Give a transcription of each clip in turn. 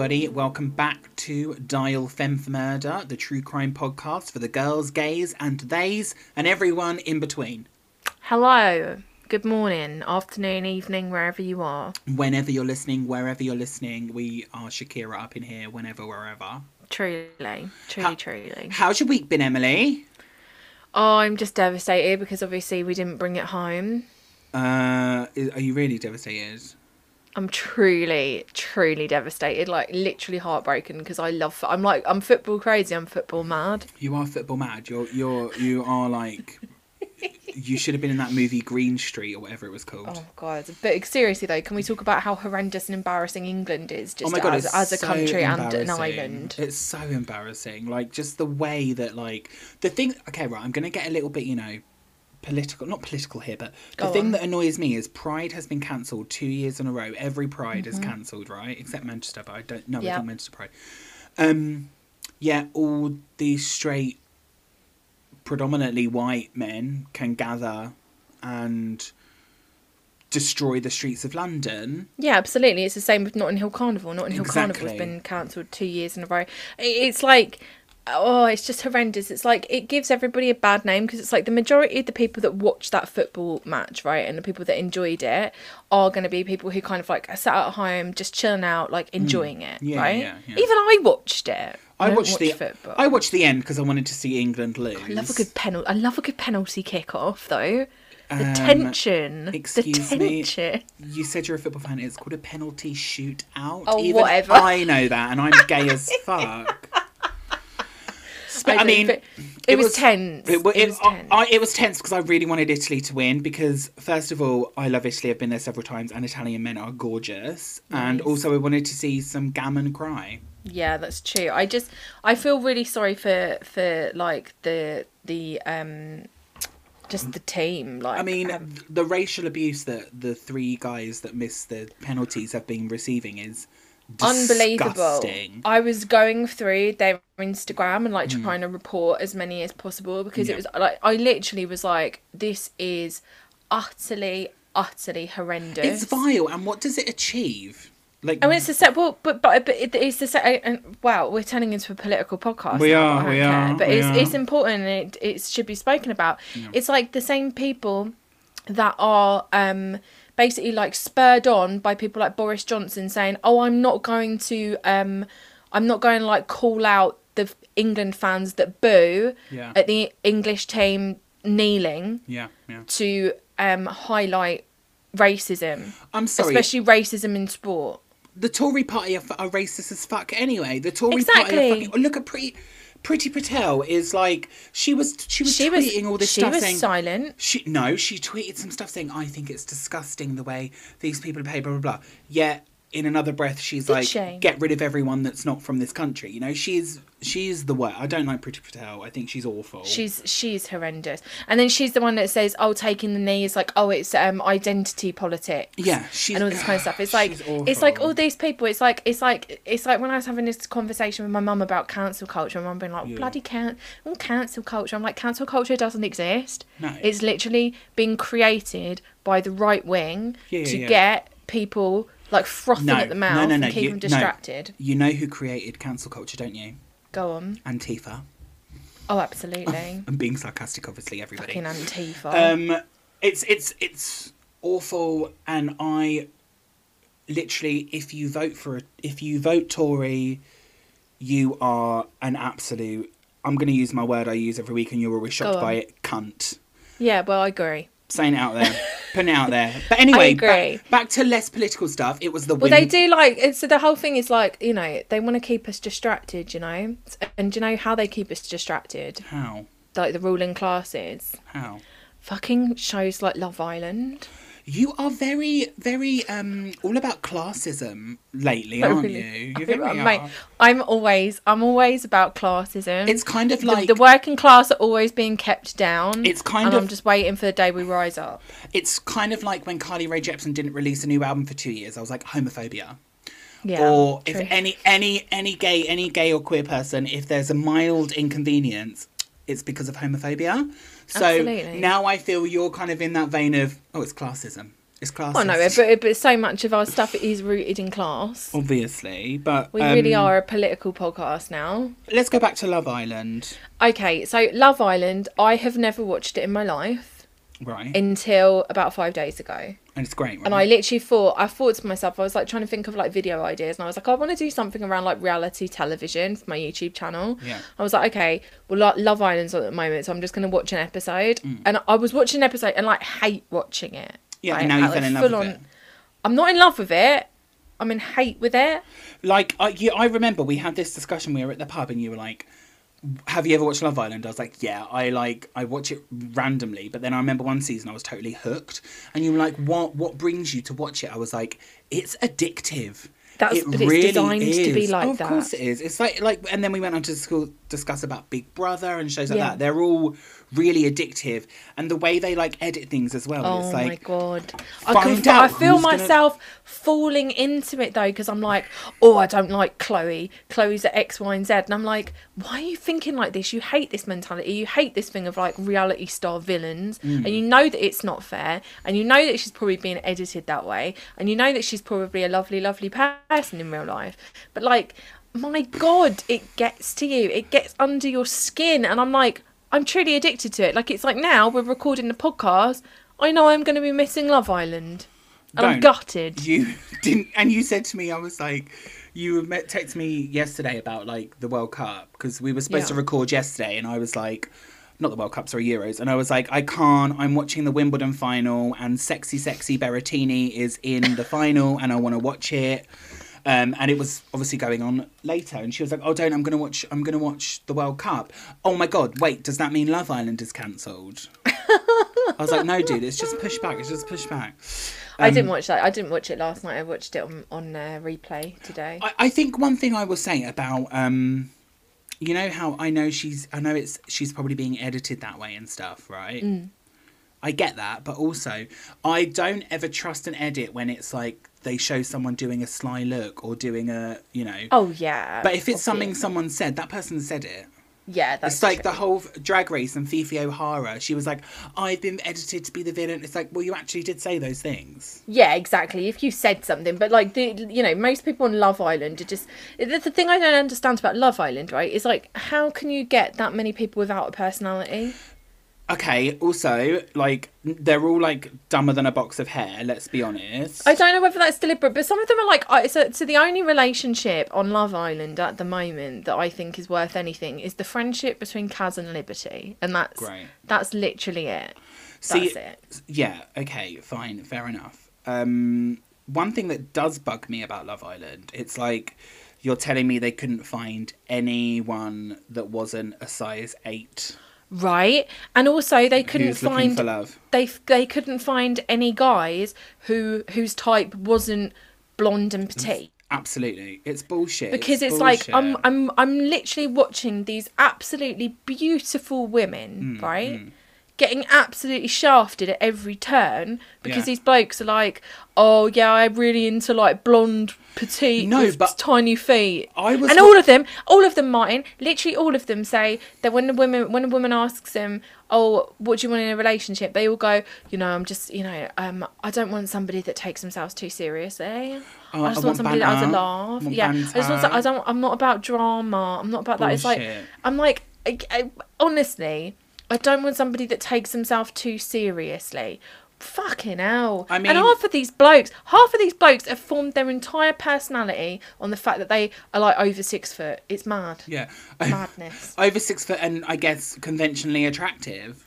Everybody, welcome back to Dial Femme for Murder, the true crime podcast for the girls, gays, and theys, and everyone in between. Hello, good morning, afternoon, evening, wherever you are. Whenever you're listening, wherever you're listening, we are Shakira up in here, whenever, wherever. Truly, truly, How- truly. How's your week been, Emily? Oh, I'm just devastated because obviously we didn't bring it home. Uh, are you really devastated? I'm truly, truly devastated. Like literally heartbroken because I love. I'm like I'm football crazy. I'm football mad. You are football mad. You're you're you are like you should have been in that movie Green Street or whatever it was called. Oh god! But seriously though, can we talk about how horrendous and embarrassing England is just oh my god, as, as a so country and an island? It's so embarrassing. Like just the way that like the thing. Okay, right. I'm gonna get a little bit, you know, political. Not political here, but the Go thing that annoys me is Pride has been cancelled two years in a row. Every Pride is Mm-hmm. cancelled, right? Except Manchester, but I don't know. I Yeah. think Manchester Pride. Um, yeah, all these straight, predominantly white men can gather and destroy the streets of London. Yeah, absolutely. It's the same with Notting Hill Carnival. Notting Hill Carnival has been cancelled two years in a row. It's like, oh, it's just horrendous. It's like it gives everybody a bad name because it's like the majority of the people that watch that football match, right, and the people that enjoyed it are going to be people who kind of like sat at home, just chilling out, like enjoying it, Mm. Yeah, right? yeah, yeah. Even I watched it. I don't watched watch the football. I watched the end because I wanted to see England lose. I love a good penalty. I love a good penalty kick off though. The Um, tension. excuse the me? tension. You said you're a football fan. It's called a penalty shootout. Oh, Even whatever. I know that, and I'm gay as fuck. I, do, mean, but it, was, tense. It, It, it- was tense. I- it was tense because I really wanted Italy to win because, first of all, I love Italy. I've been there several times, and Italian men are gorgeous. And also, I wanted to see some gammon cry. Yeah, that's true. I just I feel really sorry for for like the the um just the team. Like I mean, um, the racial abuse that the three guys that missed the penalties have been receiving is unbelievable. disgusting. I was going through their Instagram and like trying to report as many as possible because. Yeah. it was like I literally was like, this is utterly utterly horrendous. It's vile, and what does it achieve? Like, I mean, it's the set. Well, but but but it, it's the set. And wow, we're turning into a political podcast. We now, are, but we don't are, But we it's are. it's important. and It it should be spoken about. It's like the same people that are um basically like spurred on by people like Boris Johnson saying, "Oh, I'm not going to um, I'm not going to like call out the England fans that boo Yeah. at the English team kneeling yeah, yeah. to um highlight racism, I'm sorry. especially racism in sport." the Tory party are, are racist as fuck anyway. The Tory party are fucking. Look at Priti, Priti Patel is like she was she was she was tweeting all this she stuff was saying. silent. She no, she tweeted some stuff saying I think it's disgusting the way these people behave, blah blah blah. Yet in another breath, she's Did like, she? get rid of everyone that's not from this country. You know, she's she's the worst. I don't like Priti Patel. I think she's awful. She's she's horrendous, and then she's the one that says, "Oh, taking the knee is like, oh, it's um identity politics." yeah, she's and all this kind of stuff. It's like it's like all these people. It's like it's like it's like when I was having this conversation with my mum about cancel culture. My mum being like, Yeah. "Bloody can all cancel culture." I'm like, cancel culture doesn't exist. No. It's literally being created by the right wing Yeah, yeah, to get people like frothing No, at the mouth no, no, and keep you- them no. distracted. You know who created cancel culture, don't you? Go on. Antifa. Oh, absolutely. I'm being sarcastic, obviously, everybody. Fucking Antifa. Um, it's it's it's awful, and I literally, if you vote for a, if you vote Tory, you are an absolute. I'm going to use my word I use every week, and you're always shocked by it. Cunt. yeah, well, I agree. Saying it out there, putting it out there. But anyway. Back, back to less political stuff. It was the Well, they do like it's so the whole thing is like you know they want to keep us distracted, you know, and do you know how they keep us distracted? How? Like the ruling classes, How? fucking shows like Love Island. You are very, very um all about classism lately, aren't really? you? You I- very mate, are. I'm always I'm always about classism. It's kind of like the, working class are always being kept down. It's kind and of- I'm just waiting for the day we rise up. it's kind of like when Carly Rae Jepsen didn't release a new album for two years. I was like homophobia. Yeah. or true. if any any any gay any gay or queer person, if there's a mild inconvenience, it's because of homophobia. So Absolutely. now I feel you're kind of in that vein of oh, it's classism. It's classist. Oh no, but but so much of our stuff is rooted in class. obviously, but We really um, are a political podcast now. Let's go back to Love Island, Okay, so Love Island, I have never watched it in my life right? until about five days ago. And it's great, right? And I literally thought, I thought to myself, I was like trying to think of like video ideas, and I was like, I want to do something around like reality television for my YouTube channel. Yeah. I was like, okay, well, Lo- Love Island's on at the moment, so I'm just going to watch an episode. Mm. And I was watching an episode and like hate watching it. yeah, Like, and now you I- fell in love full with on- it. I'm not in love with it. I'm in hate with it. Like, I, you, I remember we had this discussion. We were at the pub, and you were like, "Have you ever watched Love Island?" I was like, "Yeah, I like I watch it randomly." But then I remember one season I was totally hooked, and you were like, "What? What brings you to watch it?" I was like, "It's addictive." That's- but it's designed to be like oh, of that. course it is. It's like like, and then we went on to school discuss about Big Brother and shows like Yeah. that. They're all really addictive, and the way they like edit things as well. Oh it's my god! I, can, I feel who's gonna- myself falling into it though because I'm like, oh, I don't like Chloe. Chloe's at X, Y, and Z, and I'm like, why are you thinking like this? You hate this mentality. You hate this thing of like reality star villains, Mm. and you know that it's not fair, and you know that she's probably being edited that way, and you know that she's probably a lovely, lovely person in real life. But like, my god, it gets to you. It gets under your skin, and I'm like. I'm truly addicted to it. Like it's like now we're recording the podcast. I know I'm going to be missing Love Island, and I'm gutted. you didn't and you said to me i was like you met text me yesterday about like the world cup because we were supposed to record yesterday and i was like not the world cup sorry euros and i was like i can't i'm watching the wimbledon final and sexy sexy berrettini is in the final and i want to watch it um, and it was obviously going on later and she was like oh don't i'm gonna watch i'm gonna watch the world cup oh my god wait does that mean love island is cancelled i was like no dude it's just pushed back it's just pushed back I Um, didn't watch that. I didn't watch it last night. I watched it on on uh, replay today. I, I think one thing I will say about um you know how I know she's I know it's she's probably being edited that way and stuff, right? Mm. I get that, but also I don't ever trust an edit when it's like they show someone doing a sly look or doing a you know oh yeah. but if it's something someone said, that person said it. yeah, that's it's like true. the whole drag race and Phi Phi O'Hara. She was like, "I've been edited to be the villain." It's like, well, you actually did say those things. Yeah, exactly. If you said something, but like the you know most people on Love Island are just the, the thing I don't understand about Love Island, right? Is like how can you get that many people without a personality? Okay, also, like, they're all like dumber than a box of hair, let's be honest. I don't know whether that's deliberate, but some of them are like. I- So, so the only relationship on Love Island at the moment that I think is worth anything is the friendship between Kaz and Liberty, and that's Great. that's literally it. See, That's it. Yeah, okay, fine, fair enough. Um, one thing that does bug me about Love Island, it's like you're telling me they couldn't find anyone that wasn't a size eight Right, and also they couldn't who's find for love. they they couldn't find any guys who whose type wasn't blonde and petite. Absolutely, it's bullshit. because it's, like I'm. I'm I'm literally watching these absolutely beautiful women, Mm, right? Getting absolutely shafted at every turn because Yeah. these blokes are like, "Oh yeah, I'm really into like blonde, petite, No, with but tiny feet." I was and wa- all of them, all of them, Martin, literally all of them say that when the women, when a woman asks them, "Oh, what do you want in a relationship?" They all go, "You know, I'm just, you know, um, I don't want somebody that takes themselves too seriously. I just I want want somebody that has a banter, laugh. want Yeah, I just want. banter. I don't. I'm not about drama. I'm not about that. It's like Bullshit. I'm like, I, I, honestly, I don't want somebody that takes himself too seriously. Fucking hell. I and half of these blokes, half of these blokes have formed their entire personality on the fact that they are like over six foot. It's mad. yeah, Madness. over six foot and I guess conventionally attractive.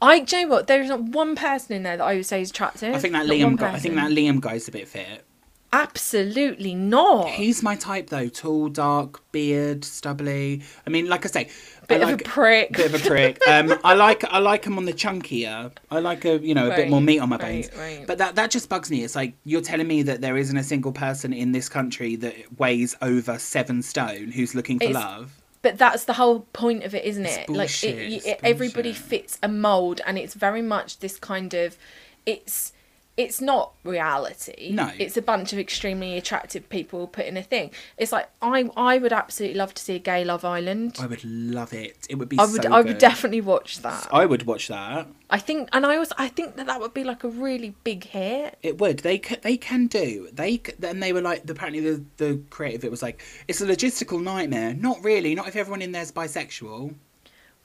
I, do you know what? There is not one person in there that I would say is attractive. I think that Not Liam. Guy, I think that Liam guy's a bit fit. Absolutely not. He's my type though. Tall, dark, beard, stubbly. I mean, like I say, Bit I of a like, prick. Bit of a prick. Um, I like I like them on the chunkier. I like a you know a bit more meat on my bones. right. But that that just bugs me. It's like you're telling me that there isn't a single person in this country that weighs over seven stone who's looking for It's- love. But that's the whole point of it, isn't it? like bullshit, it, it's it, everybody fits a mold, and it's very much this kind of, it's it's not reality. No. It's a bunch of extremely attractive people putting a thing. It's like I I would absolutely love to see a gay Love Island. I would love it. It would be. I would so I would definitely watch that. I would watch that. I think and I was I think that that would be like a really big hit. It would. They they can do. They then they were like apparently the the creative. It was like it's a logistical nightmare. Not really. Not if everyone in there's bisexual.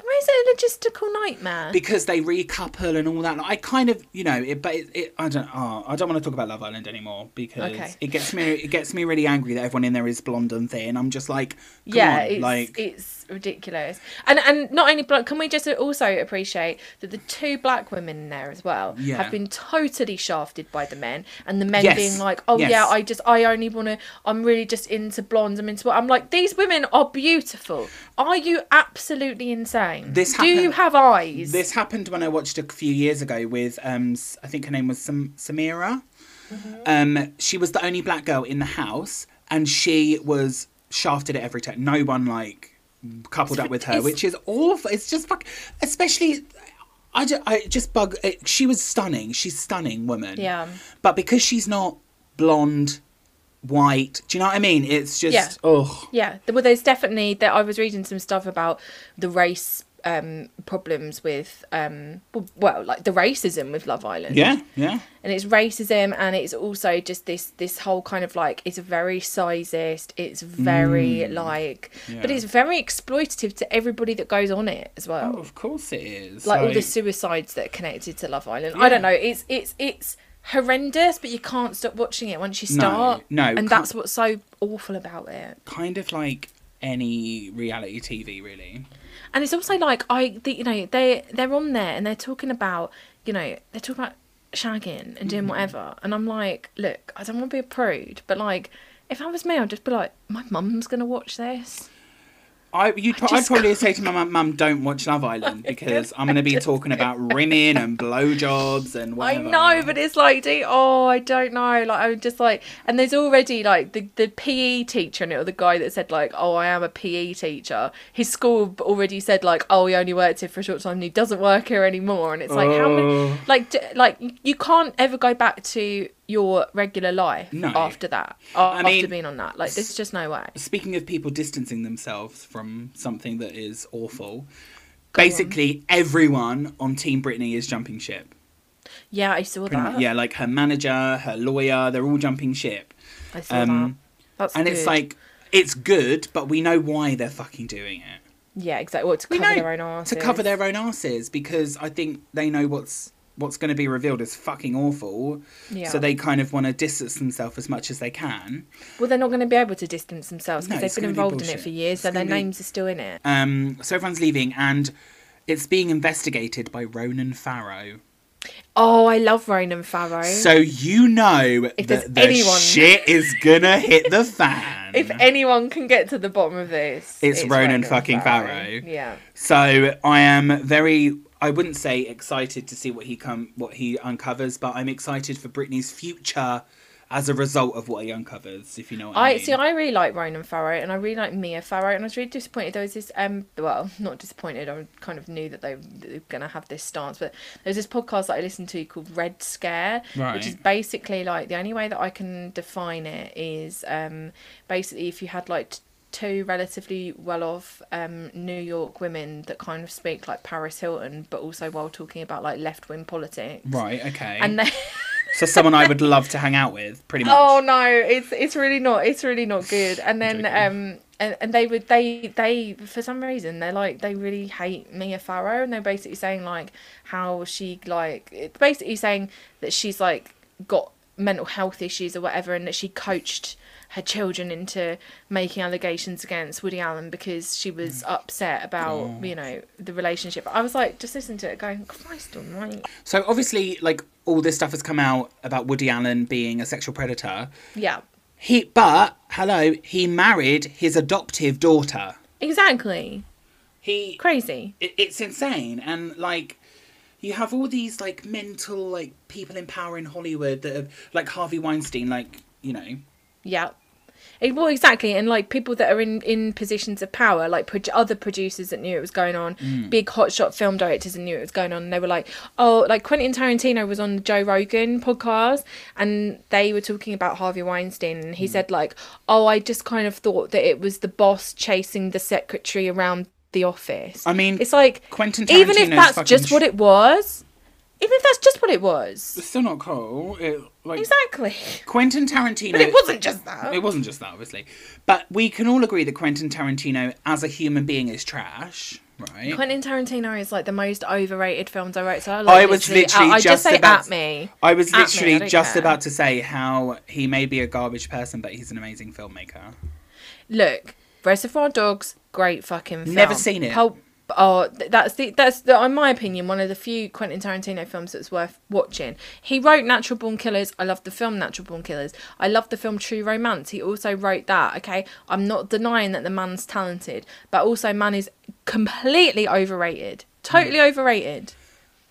Why is it a logistical nightmare? because they recouple and all that. I kind of, you know, it, but it, it, I don't, oh, I don't want to talk about Love Island anymore because Okay. it gets me, it gets me really angry that everyone in there is blonde and thin. I'm just like, yeah, on, it's like, it's ridiculous. And and not only black, can we just also appreciate that the two black women in there as well Yeah. have been totally shafted by the men, and the men Yes. being like, "Oh Yes. yeah, I just I only want to. I'm really just into blondes. I'm into. I'm like these women are beautiful. Are you absolutely insane? This Do you happened- have eyes? this happened when I watched a few years ago with, um, I think her name was Sam- Samira. Mm-hmm. Um, she was the only black girl in the house, and she was shafted at every turn. No one like coupled up with her, It's- which is awful. It's just fuck, especially. I just, I just bug. She was stunning. She's a stunning woman. Yeah. But because she's not blonde, white, do you know what I mean? It's just Yeah. oh Yeah, well, there's definitely that. I was reading some stuff about the race um, problems with, um, well, like the racism with Love Island. yeah, yeah. and it's racism, and it's also just this this whole kind of like it's very sizist. It's very like, but Mm. It's very exploitative to everybody that goes on it as well. Oh, of course it is. like all the suicides that are connected to Love Island. Yeah. I don't know. It's it's it's horrendous, but you can't stop watching it once you start. no, and that's what's so awful about it. kind of like any reality TV, really. And it's also like I, the, you know, they they're on there and they're talking about, you know, they're talking about shagging and Mm-hmm. doing whatever, and I'm like, look, I don't want to be a prude, but like, if I was me, I'd just be like, my mum's gonna watch this. I you I'd probably say to my mum, "Mum, don't watch Love Island because I'm going to be talking about rimming and blowjobs and whatever." I know, but it's like, do oh, I don't know. Like, I'm just like, and there's already like the the PE teacher in it, or the guy that said like, oh, I am a PE teacher. His school already said like, oh, he only worked here for a short time, and he doesn't work here anymore. And it's like, how many, Oh. like, d- like you can't ever go back to your regular life No. after that. After mean, being on that, like, there's just no way. Speaking of people distancing themselves from something that is awful, basically everyone on Team Britney is jumping ship. Yeah, I saw Pretty that. much- yeah, like her manager, her lawyer, they're all jumping ship. I saw Um, that. That's And it's like it's good, but we know why they're fucking doing it. yeah, exactly. Well, to We cover know their own arses. to cover their own asses because I think they know what's what's going to be revealed is fucking awful. Yeah. So they kind of want to distance themselves as much as they can. Well, they're not going to be able to distance themselves because it's they've been gonna be involved in it for years, so their be- names are still in it. Um, so everyone's leaving, and it's being investigated by Ronan Farrow. Oh, I love Ronan Farrow. So you know If that the anyone- shit is gonna hit the fan. if anyone can get to the bottom of this, It's Ronan fucking Farrow. Yeah. So I am very I wouldn't say excited to see what he come what he uncovers, but I'm excited for Britney's future as a result of what he uncovers, if you know what I, I mean. see. I really like Ronan Farrow, and I really like Mia Farrow, and I was really disappointed. There was this, um, well, not disappointed. I kind of knew that they, they were going to have this stance, but there's this podcast that I listened to called Red Scare, which is basically like the only way that I can define it is, um, basically if you had like two relatively well-off um, New York women that kind of speak like Paris Hilton, but also while talking about like left-wing politics, Right, okay. and they. so someone I would love to hang out with, pretty much. Oh no, it's it's really not. It's really not good. And then um and, and they would they they for some reason they're like they really hate Mia Farrow and they're basically saying like how she like basically saying that she's like got mental health issues or whatever and that she coached her children into making allegations against Woody Allen because she was mm. upset about you know the relationship. I was like just listen to it going Christ almighty. So obviously, like all this stuff has come out about Woody Allen being a sexual predator. Yeah. He, but hello, he married his adoptive daughter. Exactly. He, Crazy. it, it's insane, and like, you have all these like mental like people in power in Hollywood that have like Harvey Weinstein, like you know, Yeah. Well, exactly, and like people that are in in positions of power, like pro- other producers that knew it was going on, Mm. big hotshot film directors that knew it was going on, and they were like, "Oh, like Quentin Tarantino was on the Joe Rogan podcast, and they were talking about Harvey Weinstein, and Mm. he said like, oh, I just kind of thought that it was the boss chasing the secretary around the office. I mean, it's like Quentin even if that's just what it was, even if that's just what it was, It's still not cool. It, like exactly. Quentin Tarantino. But it wasn't just that. It wasn't just that, obviously. But we can all agree that Quentin Tarantino, as a human being, is trash, right? Quentin Tarantino is like the most overrated film director. I Like, was literally I, uh, I just, just say about at me. I was At me, I literally just care. about to say how he may be a garbage person, but he's an amazing filmmaker. Look, Reservoir Dogs, great fucking film. Never seen it. Pulp, oh, that's the that's the, in my opinion one of the few Quentin Tarantino films that's worth watching. He wrote Natural Born Killers. I love the film Natural Born Killers. I love the film True Romance. He also wrote that. Okay, I'm not denying that the man's talented, but also man is completely overrated. Totally hmm. overrated.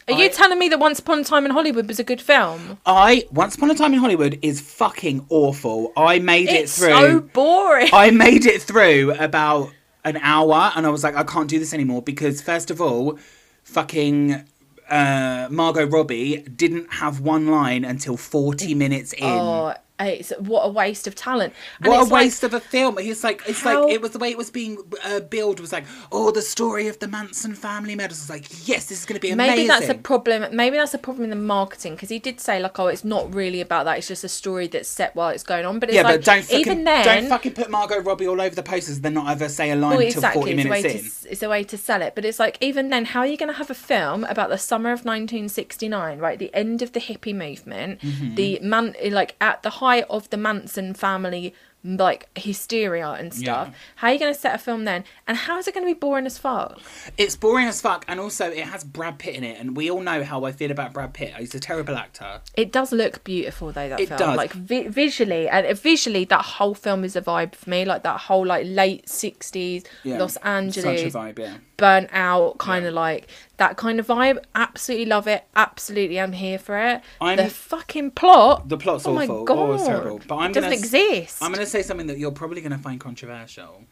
Are you telling me that Once Upon a Time in Hollywood was a good film? I Once Upon a Time in Hollywood is fucking awful. I made It's it through. It's so boring. I made it through about an hour, and I was like, I can't do this anymore because first of all, fucking uh, Margot Robbie didn't have one line until forty minutes in. Oh, it's what a waste of talent. And What it's a like- waste of a film! It's like it's How- like it was the way it was being uh, billed was like, oh, the story of the Manson family murders. I was like, yes, this is going to be amazing. Maybe that's a problem. Maybe that's a problem in the marketing because he did say like, "Oh, it's not really about that. It's just a story that's set while it's going on." But it's yeah, like but don't fucking, even then, don't fucking put Margot Robbie all over the posters. And then not ever say a line well, until exactly, forty it's minutes to in. s- it's a way to sell it. But it's like even then, how are you going to have a film about the summer of 1969, right? The end of the hippie movement, Mm-hmm. the man, like at the height of the Manson family. Like hysteria and stuff. Yeah. How are you going to set a film then? And how is it going to be boring as fuck? It's boring as fuck, and also it has Brad Pitt in it, and we all know how I feel about Brad Pitt. He's a terrible actor. It does look beautiful though. That It film, does. like vi- visually, and visually, that whole film is a vibe for me. Like that whole like late sixties Yeah, Los Such Angeles, a vibe, yeah. Burnt out, kind Yeah. of like that kind of vibe. Absolutely love it. Absolutely, I'm here for it. I'm- the fucking plot. The plot's oh awful. Oh, my god, Oh, terrible. But I'm it doesn't gonna exist. I'm going to say something that you're probably going to find controversial.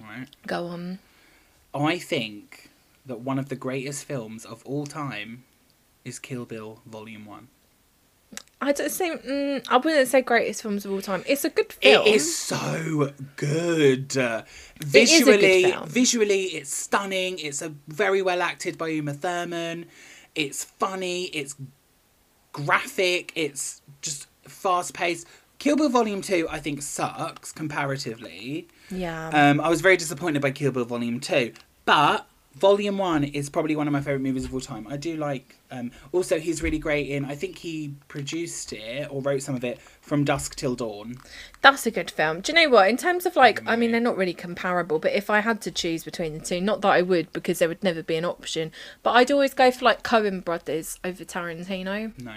Right? Go on. I think that one of the greatest films of all time is Kill Bill Volume One. I don't think mm, I wouldn't say greatest films of all time. It's a good film. It is so good. Uh, is a good visually, visually, it's stunning. It's a very well acted by Uma Thurman. It's funny. It's graphic. It's just fast paced. Kill Bill Volume Two, I think, sucks comparatively. Yeah. Um, I was very disappointed by Kill Bill Volume 2, but Volume 1 is probably one of my favourite movies of all time. I do like. Um, also, he's really great in. I think he produced it or wrote some of it from Dusk Till Dawn. That's a good film. Do you know what? In terms of like, I mean, they're not really comparable, but if I had to choose between the two, not that I would because there would never be an option, but I'd always go for like Coen Brothers over Tarantino. No.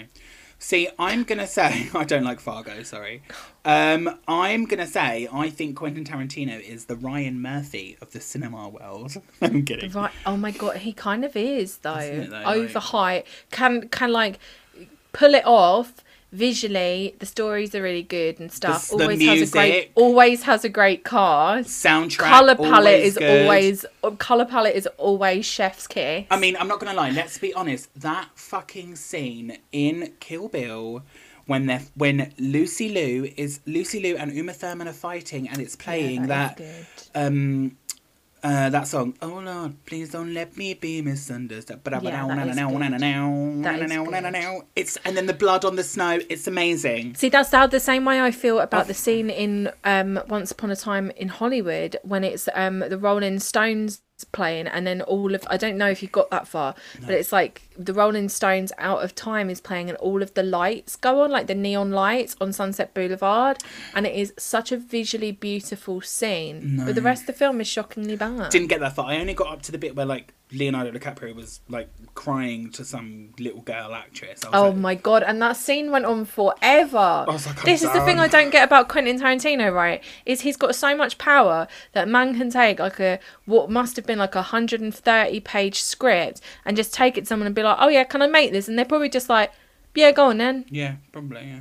See, I'm going to say. I don't like Fargo, sorry. Um, I'm going to say I think Quentin Tarantino is the Ryan Murphy of the cinema world. I'm kidding. Right? Oh my god, he kind of is though. Though, like- can can like pull it off. Visually, the stories are really good and stuff. The- the always has a great, always has a great cast. Soundtrack. Color palette is good. always color palette is always chef's kiss. I mean, I'm not gonna lie. Let's be honest. That fucking scene in Kill Bill, when they when Lucy Liu is Lucy Liu and Uma Thurman are fighting, and it's playing that that, is um, uh, that song. Oh Lord, please don't let me be misunderstood. Yeah, that is good. That is good. It's and then the blood on the snow. It's amazing. See, that's how the same way I feel about the scene in um, Once Upon a Time in Hollywood when it's um, the Rolling Stones playing, and then all of I don't know if you got that far, but it's like the Rolling Stones Out of Time is playing, and all of the lights go on, like the neon lights on Sunset Boulevard, and it is such a visually beautiful scene. But the rest of the film is shockingly bad. Didn't get that far. I only got up to the bit where like Leonardo DiCaprio was like crying to some little girl actress. Oh like, my god! And that scene went on forever. like, this is the thing. I don't get about Quentin Tarantino. Right? Is he's got so much power that man can take like a what must have been like a hundred and thirty page script and just take it to someone and be like, "Oh yeah, can I make this?" And they're probably just like, "Yeah, go on then." Yeah, probably. Yeah.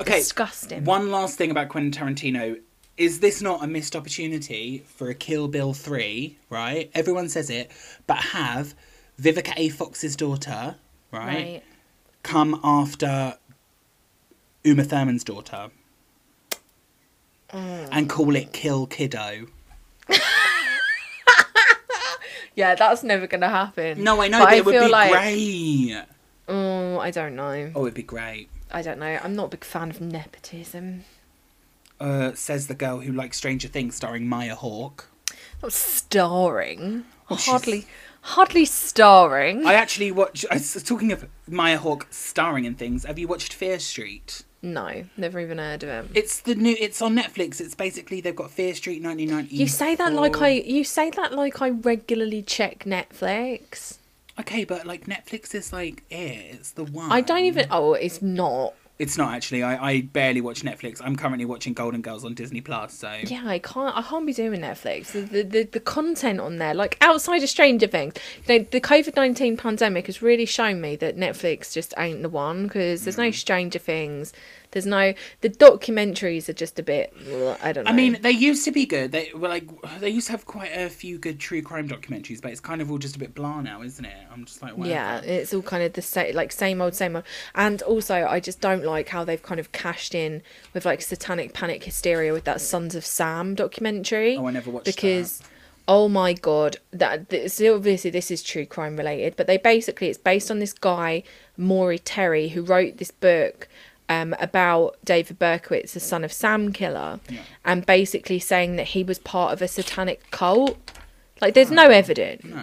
Okay. Disgusting. One last thing about Quentin Tarantino. Is this not a missed opportunity for a Kill Bill 3, right? Everyone says it, but have Vivica A. Fox's daughter, right, Right. come after Uma Thurman's daughter Mm. and call it Kill Kiddo. Yeah, that's never gonna happen. No, I know, But but, I it would feel be like- great. Oh, I don't know. Oh, it'd be great. I don't know. I'm not a big fan of nepotism. Uh, says the girl who likes Stranger Things, starring Maya Hawke. Not starring. Oh, she's- hardly, hardly starring. I actually watched. I was talking of Maya Hawke starring in things. Have you watched Fear Street? No, never even heard of it. It's the new. It's on Netflix. It's basically they've got Fear Street 1990. You say that like I. You say that like I regularly check Netflix. Okay, but like Netflix is like it. It's the one. I don't even. Oh, it's not. It's not actually. I, I barely watch Netflix. I'm currently watching Golden Girls on Disney Plus. So Yeah, I can't. I can't be doing Netflix. The the, the, the content on there, like outside of Stranger Things, you know, the COVID nineteen pandemic has really shown me that Netflix just ain't the one because there's no mm. Stranger Things. There's no the documentaries are just a bit. I don't know. I mean, they used to be good. They were like they used to have quite a few good true crime documentaries, but it's kind of all just a bit blah now, isn't it? I'm just like, whatever. Yeah, it's all kind of the same, like same old, same old. And also, I just don't like how they've kind of cashed in with like satanic panic hysteria with that Sons of Sam documentary. Oh, I never watched because. Oh my god! That this, obviously this is true crime related, but they basically it's based on this guy Maury Terry who wrote this book um, about David Berkowitz, the son of Sam killer, Yeah. and basically saying that he was part of a satanic cult. Like, there's no evidence. No.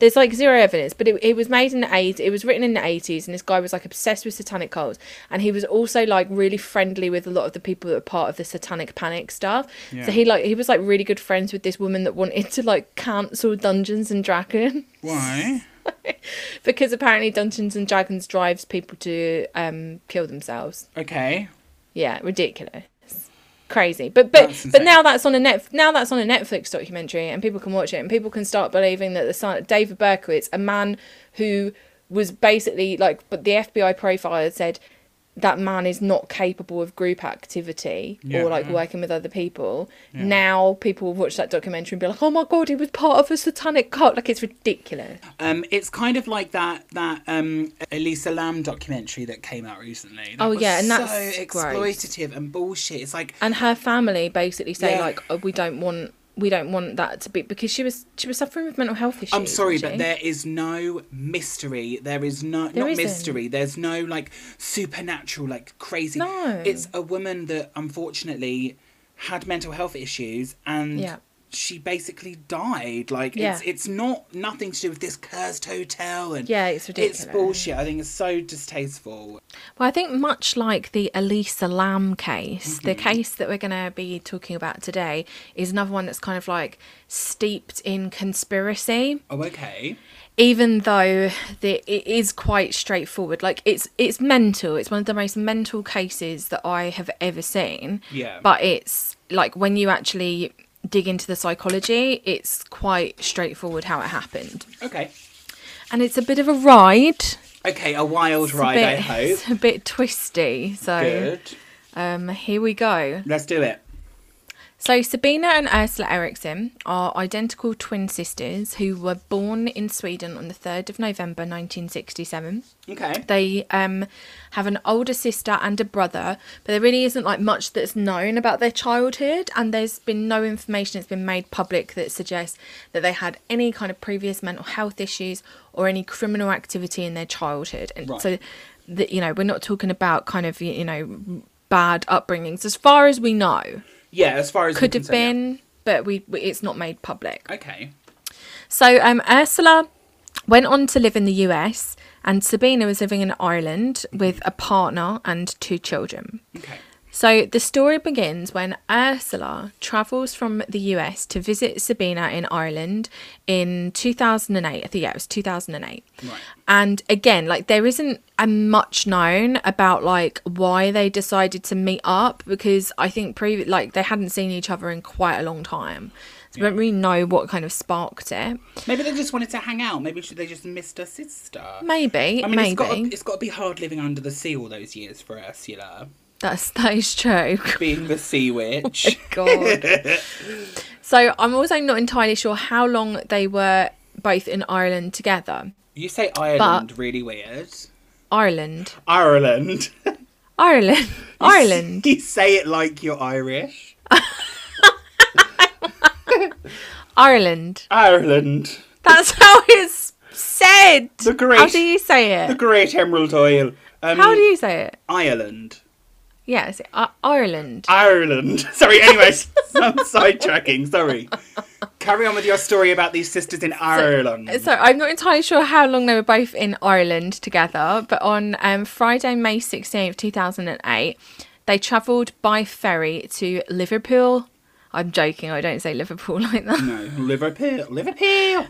There's like zero evidence, but it, it was made in the 80s. It was written in the eighties, and this guy was like obsessed with satanic cults, and he was also like really friendly with a lot of the people that were part of the satanic panic stuff. Yeah. So he like he was like really good friends with this woman that wanted to like cancel Dungeons and Dragons Why? because apparently Dungeons and Dragons drives people to um kill themselves. Okay. Yeah, ridiculous. Crazy. But but but now that's on a net now that's on a Netflix documentary and people can watch it and people can start believing that the son David Berkowitz, a man who was basically like but the FBI profiler said that man is not capable of group activity Yeah. or like working with other people. Yeah. Now people will watch that documentary and be like, "Oh my god, he was part of a satanic cult!" Like it's ridiculous. Um, it's kind of like that that um Elisa Lam documentary that came out recently. That Oh, was yeah, and that's so gross. exploitative and bullshit. It's like and her family basically say Yeah. like oh, we don't want we don't want that to be because she was she was suffering with mental health issues. I'm sorry, but there is no mystery. There is no There not isn't. mystery. There's no like supernatural, like crazy. No. It's a woman that unfortunately had mental health issues and Yeah. She basically died. Like Yeah. it's it's not nothing to do with this cursed hotel and yeah, it's ridiculous. it's bullshit. I think it's so distasteful. Well, I think much like the Elisa Lam case, the Mm-hmm. case that we're going to be talking about today is another one that's kind of like steeped in conspiracy. Oh, okay. even though the, it is quite straightforward like it's it's mental it's one of the most mental cases that i have ever seen Yeah. but it's like when you actually dig into the psychology it's quite straightforward how it happened Okay. and it's a bit of a ride Okay, a wild It's a ride, bit, I hope. it's a bit twisty so Good. um here we go Let's do it. So Sabina and Ursula Eriksson are identical twin sisters who were born in Sweden on the 3rd of November 1967. Okay. They um, have an older sister and a brother, but there really isn't like much that's known about their childhood, and there's been no information that's been made public that suggests that they had any kind of previous mental health issues or any criminal activity in their childhood. And Right. so, that you know, we're not talking about kind of you know bad upbringings as far as we know. Yeah, as far as Could have say, yeah. been, but we we- it's not made public. Okay. So um, Ursula went on to live in the US, and Sabina was living in Ireland with a partner and two children. Okay. So the story begins when Ursula travels from the US to visit Sabina in Ireland in 2008. I think yeah, it was 2008. Right. And again, like there isn't a much known about like why they decided to meet up because I think pre like they hadn't seen each other in quite a long time. So we don't really know what kind of sparked it. Maybe they just wanted to hang out. Maybe they just missed a sister. Maybe, I mean, maybe. it's got to, it's got to be hard living under the sea all those years for Ursula. That's that is true. being the sea witch. God. so I'm also not entirely sure how long they were both in Ireland together. you say Ireland really weird. Ireland. Ireland. Ireland. Ireland. you say it like you're Irish. Ireland. Ireland. That's how it's said. The great- How do you say it? The? Great Emerald Oil. Um, How do you say it? Ireland. Yes, I- Ireland. Ireland. Sorry, anyways, I'm sidetracking, sorry. Carry on with your story about these sisters in Ireland. So I'm not entirely sure how long they were both in Ireland together, but on um, Friday, May 16th, 2008, they travelled by ferry to Liverpool. I'm joking, I don't say Liverpool like that. no, Liverpool. Liverpool.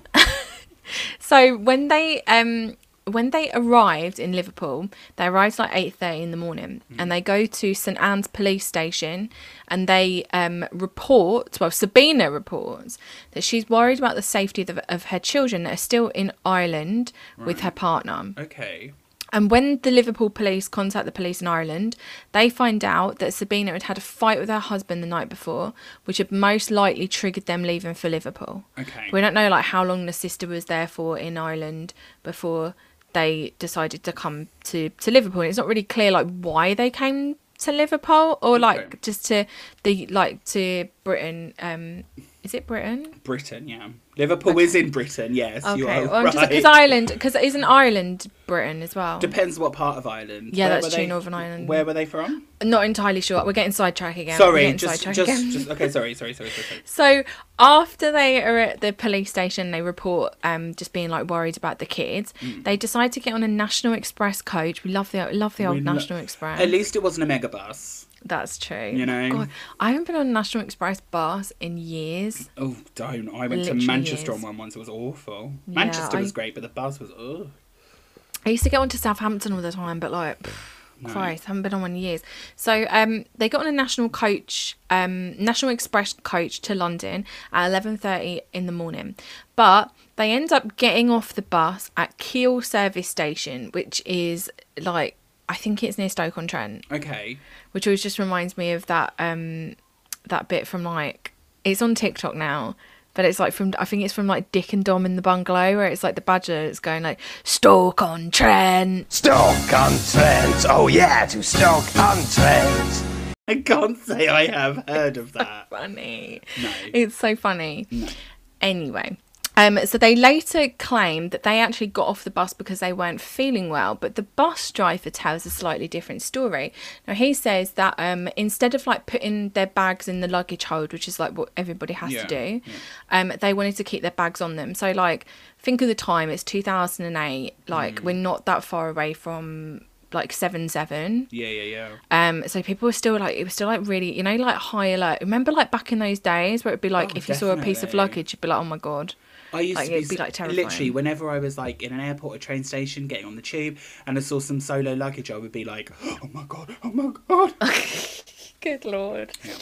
So when they um when they arrived in Liverpool, they arrived like eight thirty in the morning, and they go to St Anne's police station, and they um report. Well, Sabina reports that she's worried about the safety of, of her children that are still in Ireland with her partner. Okay. And when the Liverpool police contact the police in Ireland, they find out that Sabina had had a fight with her husband the night before, which had most likely triggered them leaving for Liverpool. Okay. We don't know like how long the sister was there for in Ireland before they decided to come to, to Liverpool. And it's not really clear like why they came to Liverpool or like Okay. just to the like to Britain. Um, is it Britain? Britain, yeah. Liverpool is in Britain, yes. You Okay, are well, right. because Ireland, because isn't Ireland Britain as well? Depends what part of Ireland. Yeah, Where that's true, they- Northern Ireland. Where were they from? Not entirely sure. We're getting sidetracked again. Sorry, just, just, again. just, okay, sorry, sorry, sorry, sorry. So after they are at the police station, they report um just being like worried about the kids. They decide to get on a National Express coach. We love the love the old We lo- National Express. At least it wasn't a megabus. That's true. You know? God, I haven't been on a National Express bus in years. Oh, don't. I went Literally to Manchester is. on one once. It was awful. Yeah, Manchester was great, but the bus was, ugh. I used to get on to Southampton all the time, but like, pff, Christ, haven't been on one in years. So um, they got on a national coach, um, National Express coach to London at eleven thirty in the morning, but they end up getting off the bus at Keele Service Station, which is like I think it's near Stoke on Trent, Okay. which always just reminds me of that um, that bit from like it's on TikTok now. But it's like from I think it's from like Dick and Dom in the bungalow where it's like the badger it's going like Stoke on Trent. Stoke on Trent. Oh yeah, to Stoke on Trent. I can't say I have heard of that. funny. No. It's so funny. No. Anyway. Um, so they later claimed that they actually got off the bus because they weren't feeling well, but the bus driver tells a slightly different story. Now he says that um, instead of like putting their bags in the luggage hold, which is like what everybody has Yeah, to do, um, they wanted to keep their bags on them. So like, think of the time; it's two thousand and eight. Like Mm. we're not that far away from like seven seven. Yeah, yeah, yeah. Um, so people were still like, it was still like really, you know, like high alert. Remember, like back in those days where it'd be like, Oh, if you saw a piece of luggage, you'd be like, oh my god. I used Like, to be, be, like, terrifying. literally whenever I was like in an airport or train station getting on the tube and I saw some solo luggage, I would be like, "Oh my god, oh my god!" Good lord. Yeah.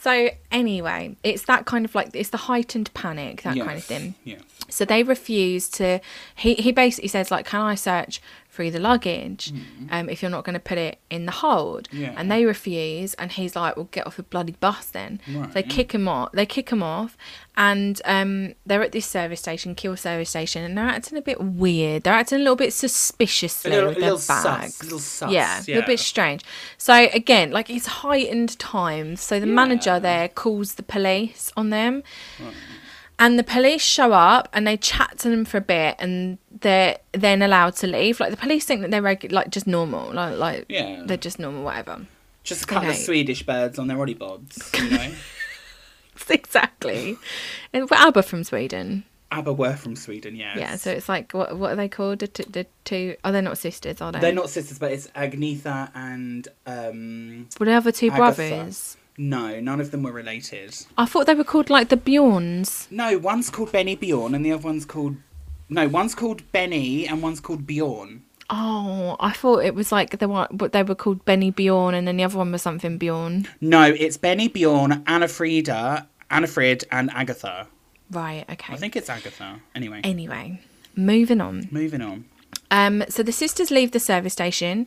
So anyway, it's that kind of like it's the heightened panic, that kind of thing. Yeah. So they refuse to. He he basically says like, "Can I search through the luggage? Um, if you're not going to put it in the hold." Yeah. And they refuse, and he's like, "Well, get off the bloody bus then." Right. They kick him off. They kick him off, and um, they're at this service station, Keele service station, and they're acting a bit weird. They're acting a little bit suspiciously A little- with a their sus, bags. a little sus, yeah, a little bit strange. So again, like it's heightened times. So the manager there calls the police on them. And the police show up and they chat to them for a bit, and they're then allowed to leave. Like the police think that they're regu- like just normal, like like Yeah. they're just normal, whatever. Just a couple of Swedish birds on their bods, you know. exactly. And we're ABBA from Sweden. ABBA were from Sweden, yeah Yeah, so it's like what what are they called? The, t- the two? Oh, they're not sisters, are they? they're not sisters, but it's Agnetha and um other two Agatha. brothers? No, none of them were related. I thought they were called like the Bjorns. No, one's called Benny Bjorn and the other one's called no, one's called Benny and one's called Bjorn. Oh, I thought it was like the one, but they were called Benny Bjorn, and then the other one was something Bjorn. No, it's Benny Bjorn, Anna Frida, Anna Frid, and Agatha. Right. Okay. I think it's Agatha. Anyway, Anyway, moving on. moving on. Um, so the sisters leave the service station,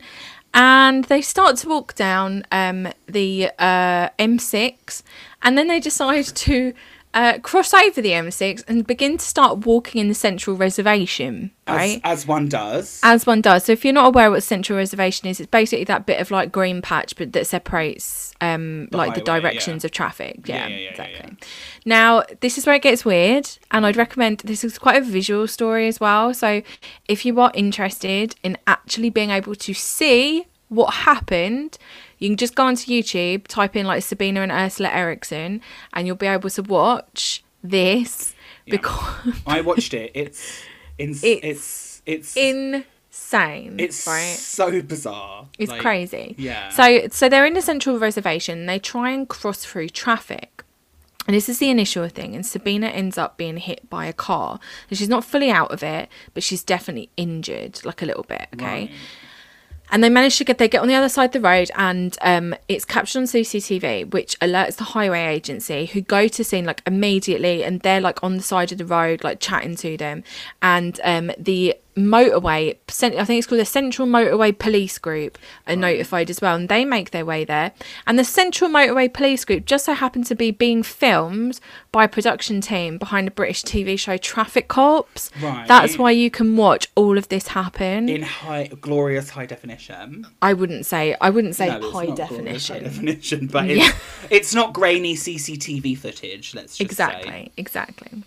and they start to walk down um, the uh, M6, and then they decide to uh, cross over the M6 and begin to start walking in the Central Reservation, right? As, as one does. As one does. So if you're not aware what Central Reservation is, it's basically that bit of like green patch, but that separates um like the directions yeah. of traffic. Yeah, Yeah, yeah, exactly. Now this is where it gets weird, and I'd recommend this is quite a visual story as well. So if you are interested in actually being able to see what happened. You can just go onto YouTube, type in like Sabina and Ursula Eriksson, and you'll be able to watch this because I watched it. It's ins- It's it's it's insane. it's right. so bizarre. It's Like, crazy. yeah. So so they're in the central reservation. They try and cross through traffic. And this is the initial thing, and Sabina ends up being hit by a car. And she's not fully out of it, but she's definitely injured, like a little bit. Okay. Right. And they manage to get they get on the other side of the road and um, it's captured on CCTV, which alerts the highway agency who go to scene like immediately and they're like on the side of the road, like chatting to them. And um, the motorway I think it's called the Central Motorway Police Group are notified as well and they make their way there. And the Central Motorway Police Group just so happened to be being filmed by a production team behind a British TV show Traffic Cops. Right. That's why you can watch all of this happen. in high glorious high definition. I wouldn't say I wouldn't say No, it's high glorious high definition. definition, but it's, Yeah. it's not grainy CCTV footage. Let's just Exactly, say. exactly.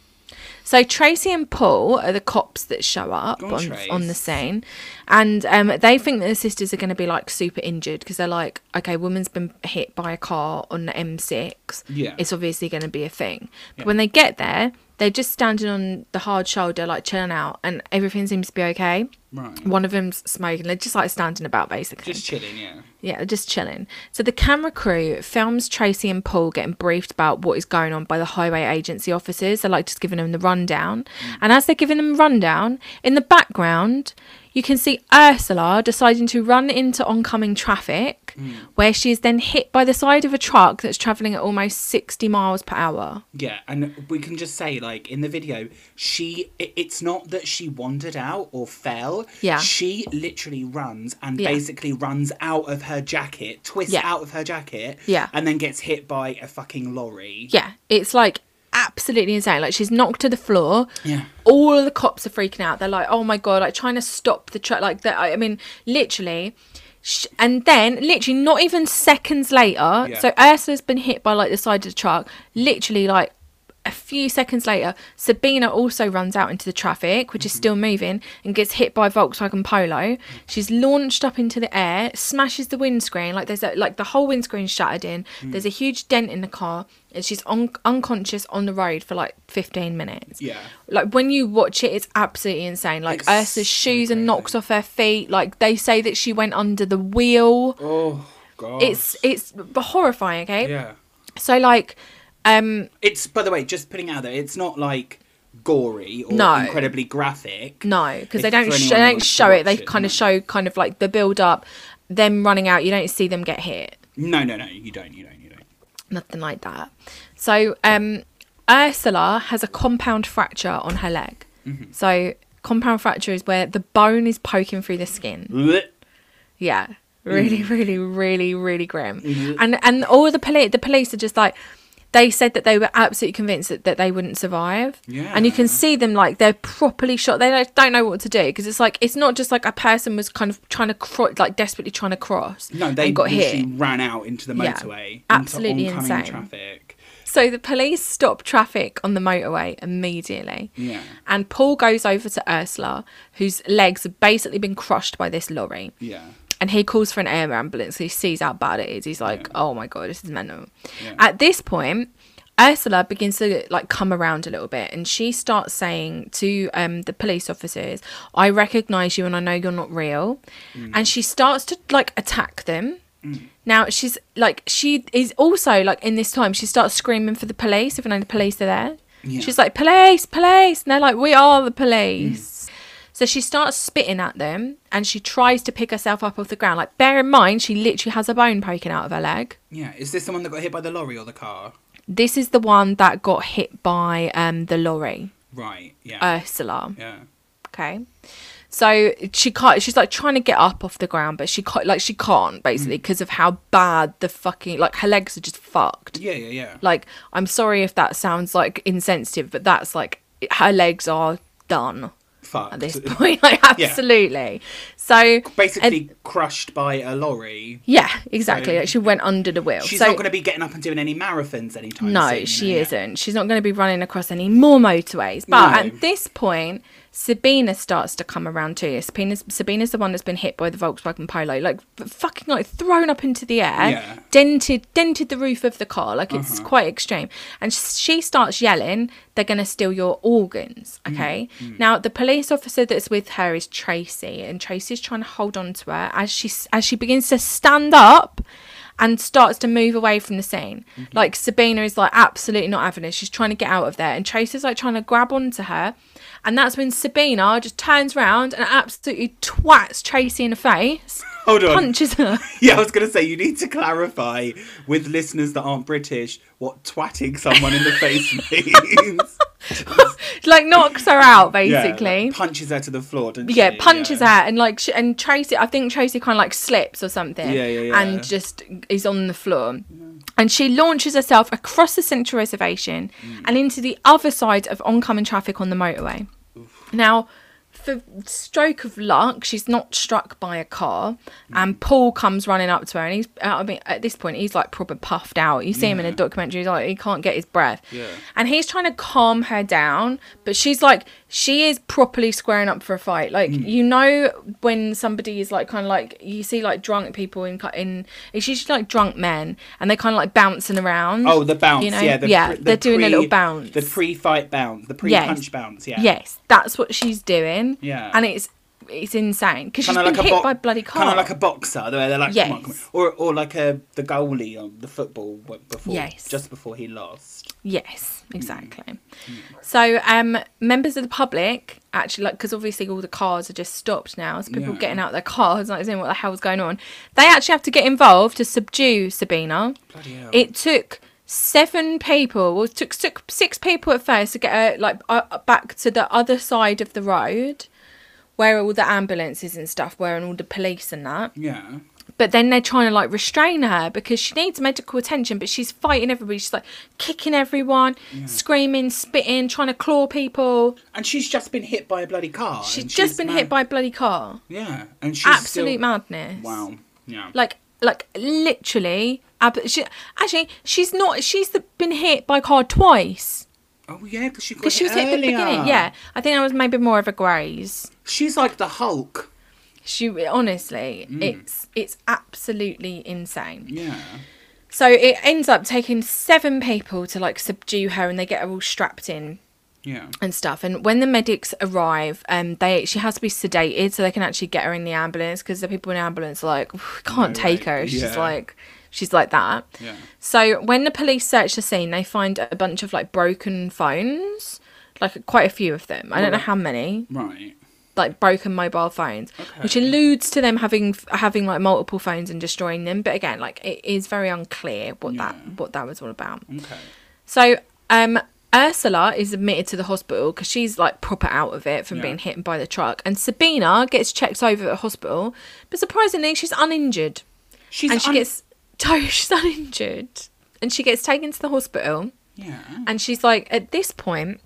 So Tracy and Paul are the cops that show up on, on, on the scene, and um, they think that the sisters are going to be like super injured because they're like, okay, woman's been hit by a car on the M6. Yeah. it's obviously going to be a thing. But Yeah. when they get there, they're just standing on the hard shoulder, like chilling out, and everything seems to be okay. Right. One of them's smoking. They're just like standing about, basically. Just chilling, yeah. Yeah, just chilling. So the camera crew films Tracy and Paul getting briefed about what is going on by the highway agency officers. They're like just giving them the rundown. Mm. And as they're giving them rundown, in the background, you can see Ursula deciding to run into oncoming traffic, mm. where she is then hit by the side of a truck that's traveling at almost 60 miles per hour. Yeah, and we can just say, like, in the video, she, it's not that she wandered out or fell. Yeah. She literally runs and Yeah. basically runs out of her jacket, twists Yeah. out of her jacket, Yeah. and then gets hit by a fucking lorry. Yeah, it's like absolutely insane. Like she's knocked to the floor. Yeah. All of the cops are freaking out. They're like, "Oh my god!" Like trying to stop the truck. Like that. I mean, literally. And then, literally, not even seconds later, Yeah. so Ursula's been hit by like the side of the truck. Literally, like a few seconds later, Sabina also runs out into the traffic, which is mm-hmm. still moving, and gets hit by Volkswagen Polo. Mm-hmm. She's launched up into the air, smashes the windscreen, like there's a, like the whole windscreen shattered in. Mm. There's a huge dent in the car, and she's un- unconscious on the road for like 15 minutes. Yeah. Like when you watch it, it's absolutely insane. Like It's Ursa's so shoes are knocked off her feet. Like they say that she went under the wheel. Oh, God. It's it's horrifying. Okay. Yeah. So like, um, It's, by the way, just putting out there, it's not like gory or No. incredibly graphic. No, because they don't sh- they don't show it. They it, kind of show kind of like the build up, them running out. You don't see them get hit. No, no, no, you don't, you don't, you don't. Nothing like that. So um, Ursula has a compound fracture on her leg. Mm-hmm. So compound fracture is where the bone is poking through the skin. Blech. Yeah, really, really, really, really grim. Mhm. And and all the police, the police are just like. They said that they were absolutely convinced that, that they wouldn't survive. Yeah. And you can see them like they're properly shot. They don't, don't know what to do because it's like it's not just like a person was kind of trying to like desperately trying to cross. No, they got hit. ran out into the Yeah, motorway. absolutely into oncoming insane. traffic. So the police stop traffic on the motorway immediately. Yeah. And Paul goes over to Ursula, whose legs have basically been crushed by this lorry. Yeah. And he calls for an air ambulance. He sees how bad it is. He's like, Yeah. "Oh my god, this is mental." Yeah. At this point, Ursula begins to like come around a little bit, and she starts saying to um, the police officers, "I recognise you, and I know you're not real." Mm. And she starts to like attack them. Now she's like she is also like in this time she starts screaming for the police, even though the police are there. Yeah. She's like, "Police, police!" And they're like, "We are the police." So she starts spitting at them and she tries to pick herself up off the ground. Like, bear in mind, she literally has a bone poking out of her leg. Yeah. Is this the one that got hit by the lorry or the car? This is the one that got hit by um, the lorry, Right. Yeah. Ursula. yeah. Okay. So she can't. She's like trying to get up off the ground, but she can't. Like she can't basically Mm. because of how bad the fucking like her legs are just fucked. Yeah, yeah, yeah. Like I'm sorry if that sounds like insensitive, but that's like her legs are done Fuck. at this point. Like absolutely. So Basically crushed by a lorry. yeah, exactly. So- Like she went under the wheel. She's so not going to be getting up and doing any marathons anytime no, soon. you she know, isn't. She's not going to be running across any more motorways. But No. at this point, Sabina starts to come around too. Sabina's, Sabina's the one that's been hit by the Volkswagen Polo, like fucking like thrown up into the air, Yeah. dented dented the roof of the car. Like it's Uh-huh. quite extreme. And she starts yelling, "They're going to steal your organs." Mm, Okay. Now the police officer that's with her is Tracy, and Tracy's trying to hold on to her as she as she begins to stand up and starts to move away from the scene. Mm-hmm. Like Sabina is like absolutely not having it. She's trying to get out of there, and Tracy's like trying to grab onto her, and that's when Sabina just turns around and absolutely twats Tracy in the face, Hold on. punches her. Yeah, I was going to say, you need to clarify with listeners that aren't British what twatting someone in the face means. like knocks her out Yeah, basically. like, punches her to the floor, yeah, she? punches Yeah. her and like she, and Tracy. I think Tracy kind of like slips or something. Yeah, yeah, yeah. And just is on the floor, and she launches herself across the central reservation Mm. and into the other side of oncoming traffic on the motorway. Now, for stroke of luck, she's not struck by a car, and Paul comes running up to her, and he's. I mean, at this point, he's like proper puffed out. You see him in a documentary; he's like he can't get his breath, Yeah. and he's trying to calm her down, but she's like she is properly squaring up for a fight. Like Mm. you know when somebody is like kind of like you see like drunk people in in it's usually like drunk men, and they're kind of like bouncing around. Oh, the bounce, You know? yeah. The Yeah, the they're doing a little bounce. The pre-fight bounce, the pre-punch bounce, yeah. Yes, that's what she's doing. Yeah. and it's it's insane because she's been hit by bloody car. Kind of like a boxer, the way they're like, come on, come on. Or, or like a the goalie on the football before, Yes. just before he lost. Yes, Mm. exactly. So, um, members of the public actually, like, because obviously all the cars are just stopped now, so people Yeah. getting out their cars, like saying what the hell's going on. They actually have to get involved to subdue Sabina. Bloody hell. It took seven people, well, it took, took six people at first to get her like uh, back to the other side of the road, where all the ambulances and stuff were, and all the police and that yeah. but then they're trying to like restrain her because she needs medical attention but she's fighting everybody she's like kicking everyone screaming spitting trying to claw people And she's just been hit by a bloody car. she's just been mad- hit by a bloody car Yeah, and she's absolute still... madness Wow. Yeah. like like literally ab- she, actually she's not she's the, been hit by a car twice oh yeah, because she because she was hit at the earlier. beginning yeah i think that was maybe more of a graze She's like the Hulk. she honestly Mm. it's it's absolutely insane Yeah. So it ends up taking seven people to like subdue her, and they get her all strapped in Yeah. and stuff. And when the medics arrive, um, they she has to be sedated so they can actually get her in the ambulance because the people in the ambulance are like, "We can't No take way." her. She's Yeah. like, she's like that. Yeah. So when the police search the scene, they find a bunch of like broken phones, like quite a few of them. I don't know how many, Right. like broken mobile phones, which alludes to them having having like multiple phones and destroying them. But again, like it is very unclear what that what that was all about. Okay. So, um, Ursula is admitted to the hospital because she's like proper out of it from Yeah. being hit by the truck, and Sabina gets checked over at the hospital, but surprisingly, she's uninjured, She's and she un- gets to- she's uninjured, and she gets taken to the hospital, Yeah. and she's like, at this point,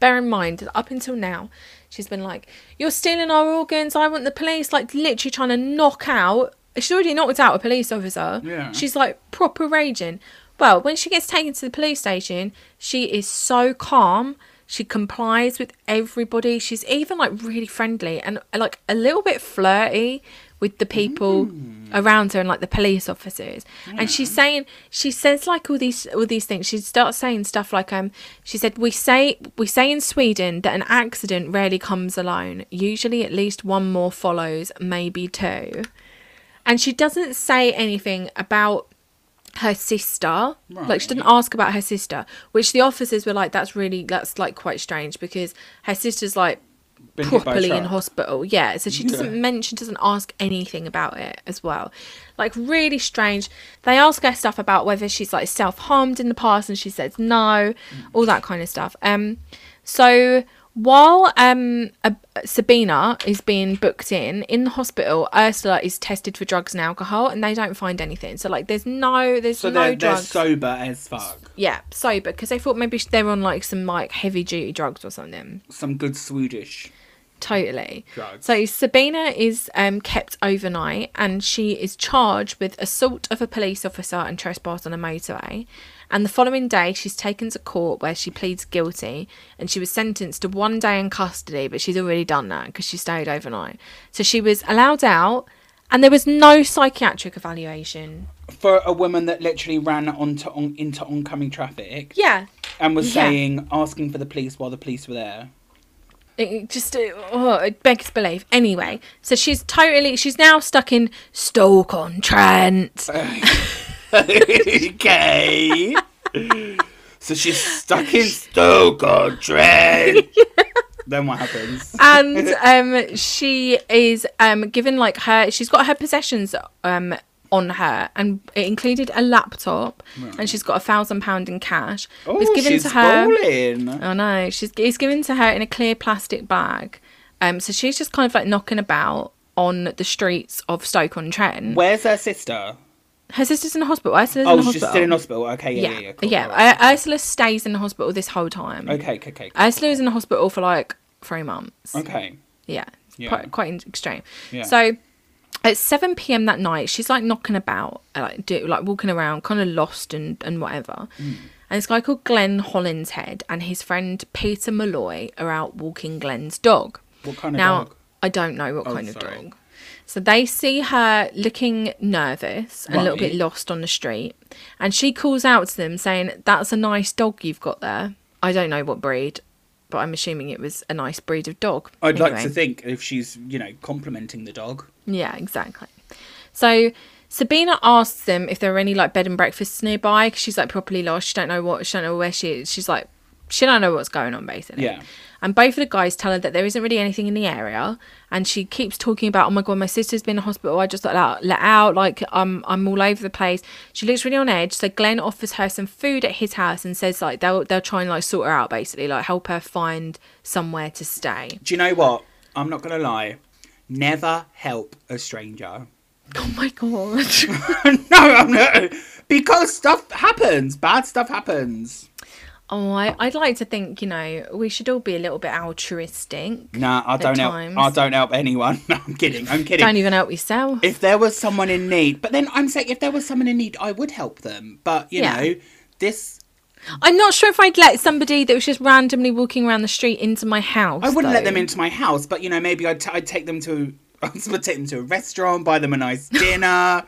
bear in mind that up until now, she's been like, "You're stealing our organs. I want the police." Like literally trying to knock out. She's already knocked out a police officer. Yeah. She's like proper raging. Well, when she gets taken to the police station, she is so calm. She complies with everybody. She's even like really friendly and like a little bit flirty with the people around her and like the police officers. And she's saying she says like all these all these things. She starts saying stuff like um she said we say we say in Sweden that an accident rarely comes alone. Usually at least one more follows, maybe two. And she doesn't say anything about her sister. Like she didn't ask about her sister, which the officers were like, "That's really that's like quite strange because her sister's like Been hit by a properly in hospital." Yeah, so she doesn't Yeah. mention, doesn't ask anything about it as well. Like really strange. They ask her stuff about whether she's like self harmed in the past, and she says no, all that kind of stuff. Um, so While um uh, Sabina is being booked in in the hospital, Ursula is tested for drugs and alcohol, and they don't find anything. So like, there's no there's So no they're, they're sober as fuck. yeah, sober because they thought maybe they're on like some like heavy duty drugs or something. Some good Swedish. Totally. Drugs. So Sabina is um, kept overnight and she is charged with assault of a police officer and trespass on a motorway. And the following day, she's taken to court where she pleads guilty and she was sentenced to one day in custody, but she's already done that because she stayed overnight. So she was allowed out and there was no psychiatric evaluation. For a woman that literally ran onto on, into oncoming traffic Yeah. and was Yeah. saying, asking for the police while the police were there. It it just uh, oh, it begs belief. Anyway, so she's totally she's now stuck in Stoke on Trent. okay. so she's stuck in Stoke on Trent. Then what happens? and um, she is um, given like her. She's got her possessions um, on her, and it included a laptop, and she's got a thousand pound in cash. Oh, it's given she's to her. balling. I know she's it's given to her in a clear plastic bag. Um, so she's just kind of like knocking about on the streets of Stoke on Trent. Where's her sister? Her sister's in the hospital. Ursula's Oh, in the she's hospital. still in hospital. Okay, yeah, yeah, yeah, yeah. yeah. Cool, alright. Uh, Ursula stays in the hospital this whole time. Okay, okay, okay. Ursula was in the hospital for like three months. Okay. Yeah, Yeah. quite quite extreme. Yeah. So at seven p.m. that night, she's like knocking about, like do, like walking around, kind of lost and and whatever. Mm. And this guy called Glenn Hollinshead and his friend Peter Malloy are out walking Glenn's dog. What kind of now dog? I don't know what Oh, kind of sorry. dog. So they see her looking nervous and a little bit lost on the street, and she calls out to them saying, "That's a nice dog you've got there." I don't know what breed, but I'm assuming it was a nice breed of dog. I'd like to think if she's, you know, complimenting the dog. Yeah, exactly. So Sabina asks them if there are any like bed and breakfasts nearby because she's like properly lost. She don't know what she don't know where she is. She's like she don't know what's going on basically. Yeah. And both of the guys tell her that there isn't really anything in the area, and she keeps talking about, oh my god, my sister's been in hospital. I just let out, let out, like I'm, I'm all over the place. She looks really on edge. So Glenn offers her some food at his house and says like they'll, they'll try and like sort her out, basically, like help her find somewhere to stay. Do you know what? I'm not gonna lie. Never help a stranger. Oh my god. no, I'm not. Because stuff happens. Bad stuff happens. Oh, I, I'd like to think, you know, we should all be a little bit altruistic. Nah, I don't help. times. I don't help anyone. No, I'm kidding. I'm kidding. Don't even help yourself. if there was someone in need, but then I'm saying if there was someone in need, I would help them. But you Yeah. know, this I'm not sure if I'd let somebody that was just randomly walking around the street into my house. I wouldn't let them into my house. But you know, maybe I'd, t- I'd take them to. I would take them to a restaurant, buy them a nice dinner.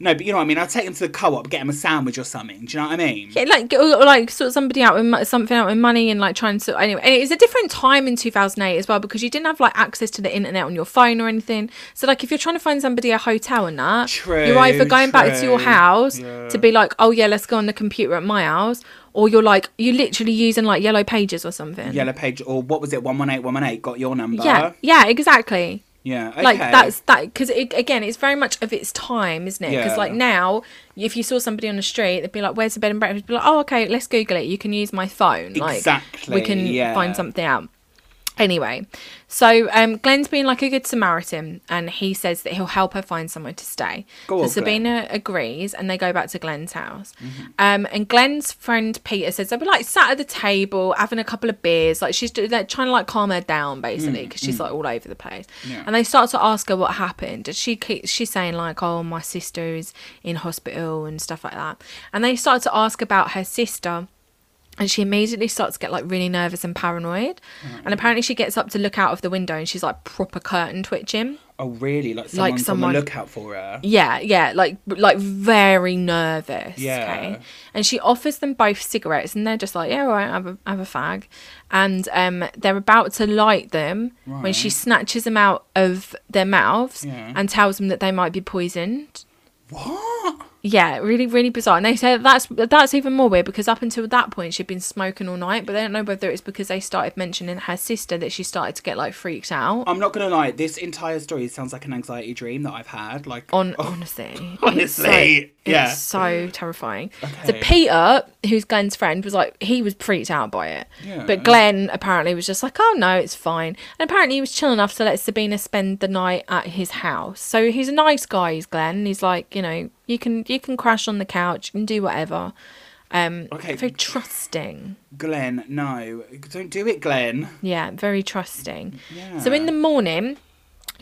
no, but you know what I mean. I'd take them to the co-op, get them a sandwich or something. Do you know what I mean? Yeah, like or, like sort somebody out with something out with money and like trying to anyway. And it's a different time in 2008 as well because you didn't have like access to the internet on your phone or anything. So like if you're trying to find somebody a hotel and that, True, you're either going back to your house Yeah. to be like, oh yeah, let's go on the computer at my house, or you're like you're literally using like yellow pages or something. Yellow page or what was it? One one eight one one eight. Got your number. Yeah, yeah, exactly. Yeah. Okay. Like that's that because it, again, it's very much of its time, isn't it? Because Yeah. like now, if you saw somebody on the street, they'd be like, "Where's the bed and breakfast?" Be like, "Oh, okay, let's Google it. You can use my phone. Like, we can yeah. find something out." Anyway, so um, Glenn's being like a good Samaritan, and he says that he'll help her find somewhere to stay. Go so on, Sabina agrees, and they go back to Glenn's house. Mm-hmm. Um, and Glenn's friend Peter says they'll be like sat at the table having a couple of beers, like she's they're trying to like calm her down basically because she's like all over the place. Mm, Yeah. And they start to ask her what happened, and she keeps she's saying like, "Oh, my sister is in hospital and stuff like that." And they start to ask about her sister and she immediately starts to get like really nervous and paranoid and apparently she gets up to look out of the window and she's like proper curtain twitching Oh really? Like someone's someone- on the lookout for her. yeah yeah like like very nervous Yeah. okay and she offers them both cigarettes and they're just like yeah all right have a, have a fag and um they're about to light them when she snatches them out of their mouths Yeah. and tells them that they might be poisoned What? Yeah, really, really bizarre. And they say that's that's even more weird because up until that point she'd been smoking all night, but they don't know whether it's because they started mentioning her sister that she started to get like freaked out. I'm not gonna lie. This entire story sounds like an anxiety dream that I've had. Like On honestly, honestly, so- Yeah. So terrifying. So Peter, who's Glenn's friend, was like he was freaked out by it. Yeah. But Glenn apparently was just like, oh no, it's fine. And apparently he was chill enough to let Sabina spend the night at his house. So he's a nice guy, he's Glenn. He's like, you know, you can you can crash on the couch, you can do whatever. Um Okay. very trusting. Glenn, no, don't do it, Glenn. Yeah, very trusting. Yeah. So in the morning,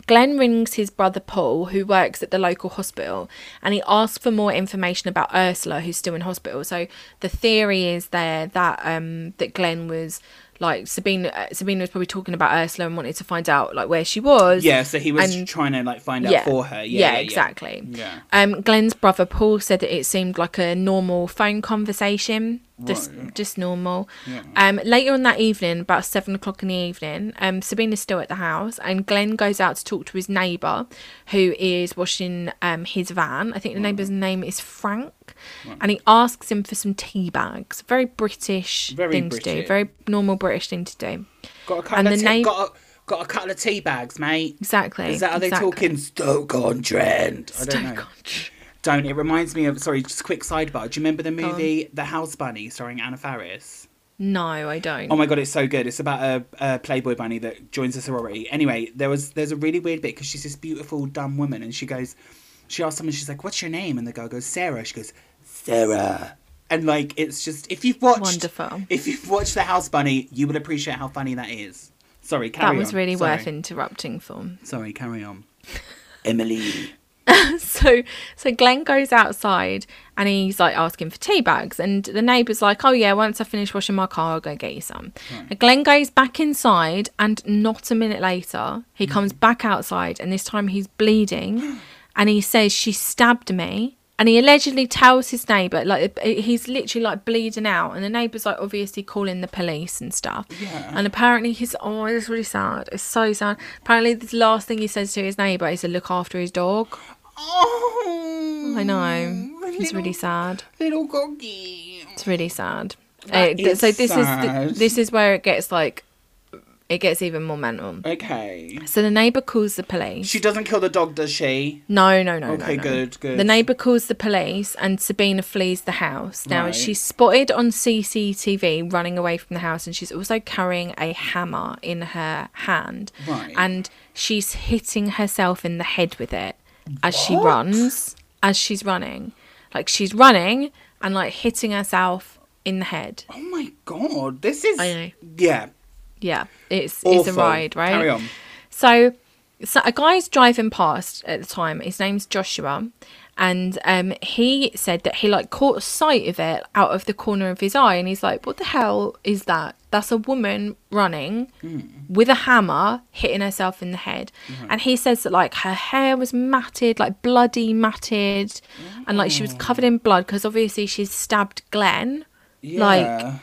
Glenn rings his brother Paul, who works at the local hospital, and he asks for more information about Ursula, who's still in hospital. So the theory is there that um that Glenn was like Sabina. Uh, Sabina was probably talking about Ursula and wanted to find out like where she was. Yeah, so he was And- trying to like find out for her. Yeah, yeah, yeah. exactly. Yeah. Um, Glenn's brother Paul said that it seemed like a normal phone conversation, just Right. just normal. Yeah. Um, later on that evening, about seven o'clock in the evening, um, Sabina is still at the house, and Glenn goes out to talk to his neighbour, who is washing um his van. I think the neighbour's name is Frank, and he asks him for some tea bags. Very British Very thing to do. Very normal British thing to do. Got a couple And of the tea- name- got a, got a couple of tea bags, mate. Exactly. Is that how they exactly. talk in Stoke on Trent? I don't know. Stoke-on-Trent. Don't. It reminds me of. Sorry, just a quick sidebar. Do you remember the movie The House Bunny starring Anna Faris? No, I don't. Oh my god, it's so good. It's about a, a Playboy bunny that joins a sorority. Anyway, there was there's a really weird bit because she's this beautiful dumb woman, and she goes, she asks someone, she's like, "What's your name?" And the girl goes, "Sarah." She goes, "Sarah." And like, it's just if you've watched, Wonderful. If you've watched The House Bunny, you will appreciate how funny that is. Sorry, that was on. really Sorry. worth interrupting for. Sorry, carry on. Emily. So so Glenn goes outside and he's like asking for tea bags and the neighbour's like, Oh yeah, once I finish washing my car I'll go get you some. And Glenn goes back inside and not a minute later he comes mm. back outside and this time he's bleeding and he says she stabbed me and he allegedly tells his neighbour like he's literally like bleeding out and the neighbour's like obviously calling the police and stuff Yeah. and apparently he's oh it's really sad it's so sad apparently the last thing he says to his neighbour is to look after his dog Oh, I know. It's little- really sad. Little goggy. It's really sad. Uh, so this sad. is this is where it gets like it gets even more mental. Okay. So the neighbor calls the police. She doesn't kill the dog, does she? No, no, no. Okay, no, no. good, good. The neighbor calls the police, and Sabina flees the house. Now Right. she's spotted on CCTV running away from the house, and she's also carrying a hammer in her hand, Right. and she's hitting herself in the head with it as she runs. As she's running, like she's running and like hitting herself in the head. Oh my god, this is. I know. Yeah. Yeah, it's it's a ride, right? Carry on. So, so a guy's driving past at the time. His name's Joshua, and um, he said that he like caught sight of it out of the corner of his eye, and he's like, "What the hell is that? That's a woman running with a hammer, hitting herself in the head." And he says that like her hair was matted, like bloody matted, and like she was covered in blood because obviously she's stabbed Glenn Yeah. Like-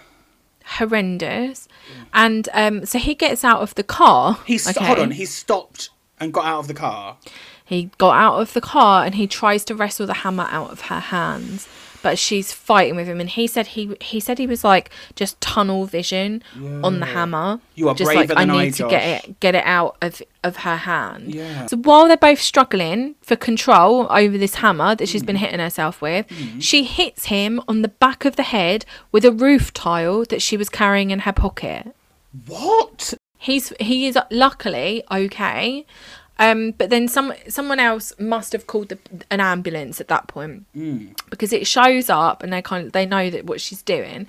horrendous. And um, so he gets out of the car. He's okay? hold on. He stopped and got out of the car. He got out of the car and he tries to wrestle the hammer out of her hands, but she's fighting with him. And he said he he said he was like just tunnel vision on the hammer. You are just braver like I than I, need to get it get it out of of her hand. Yeah. So while they're both struggling for control over this hammer that she's been mm. hitting herself with, mm. she hits him on the back of the head with a roof tile that she was carrying in her pocket. What? He's he is luckily okay. Um, but then some someone else must have called the, an ambulance at that point because it shows up and they kind of they know that what she's doing.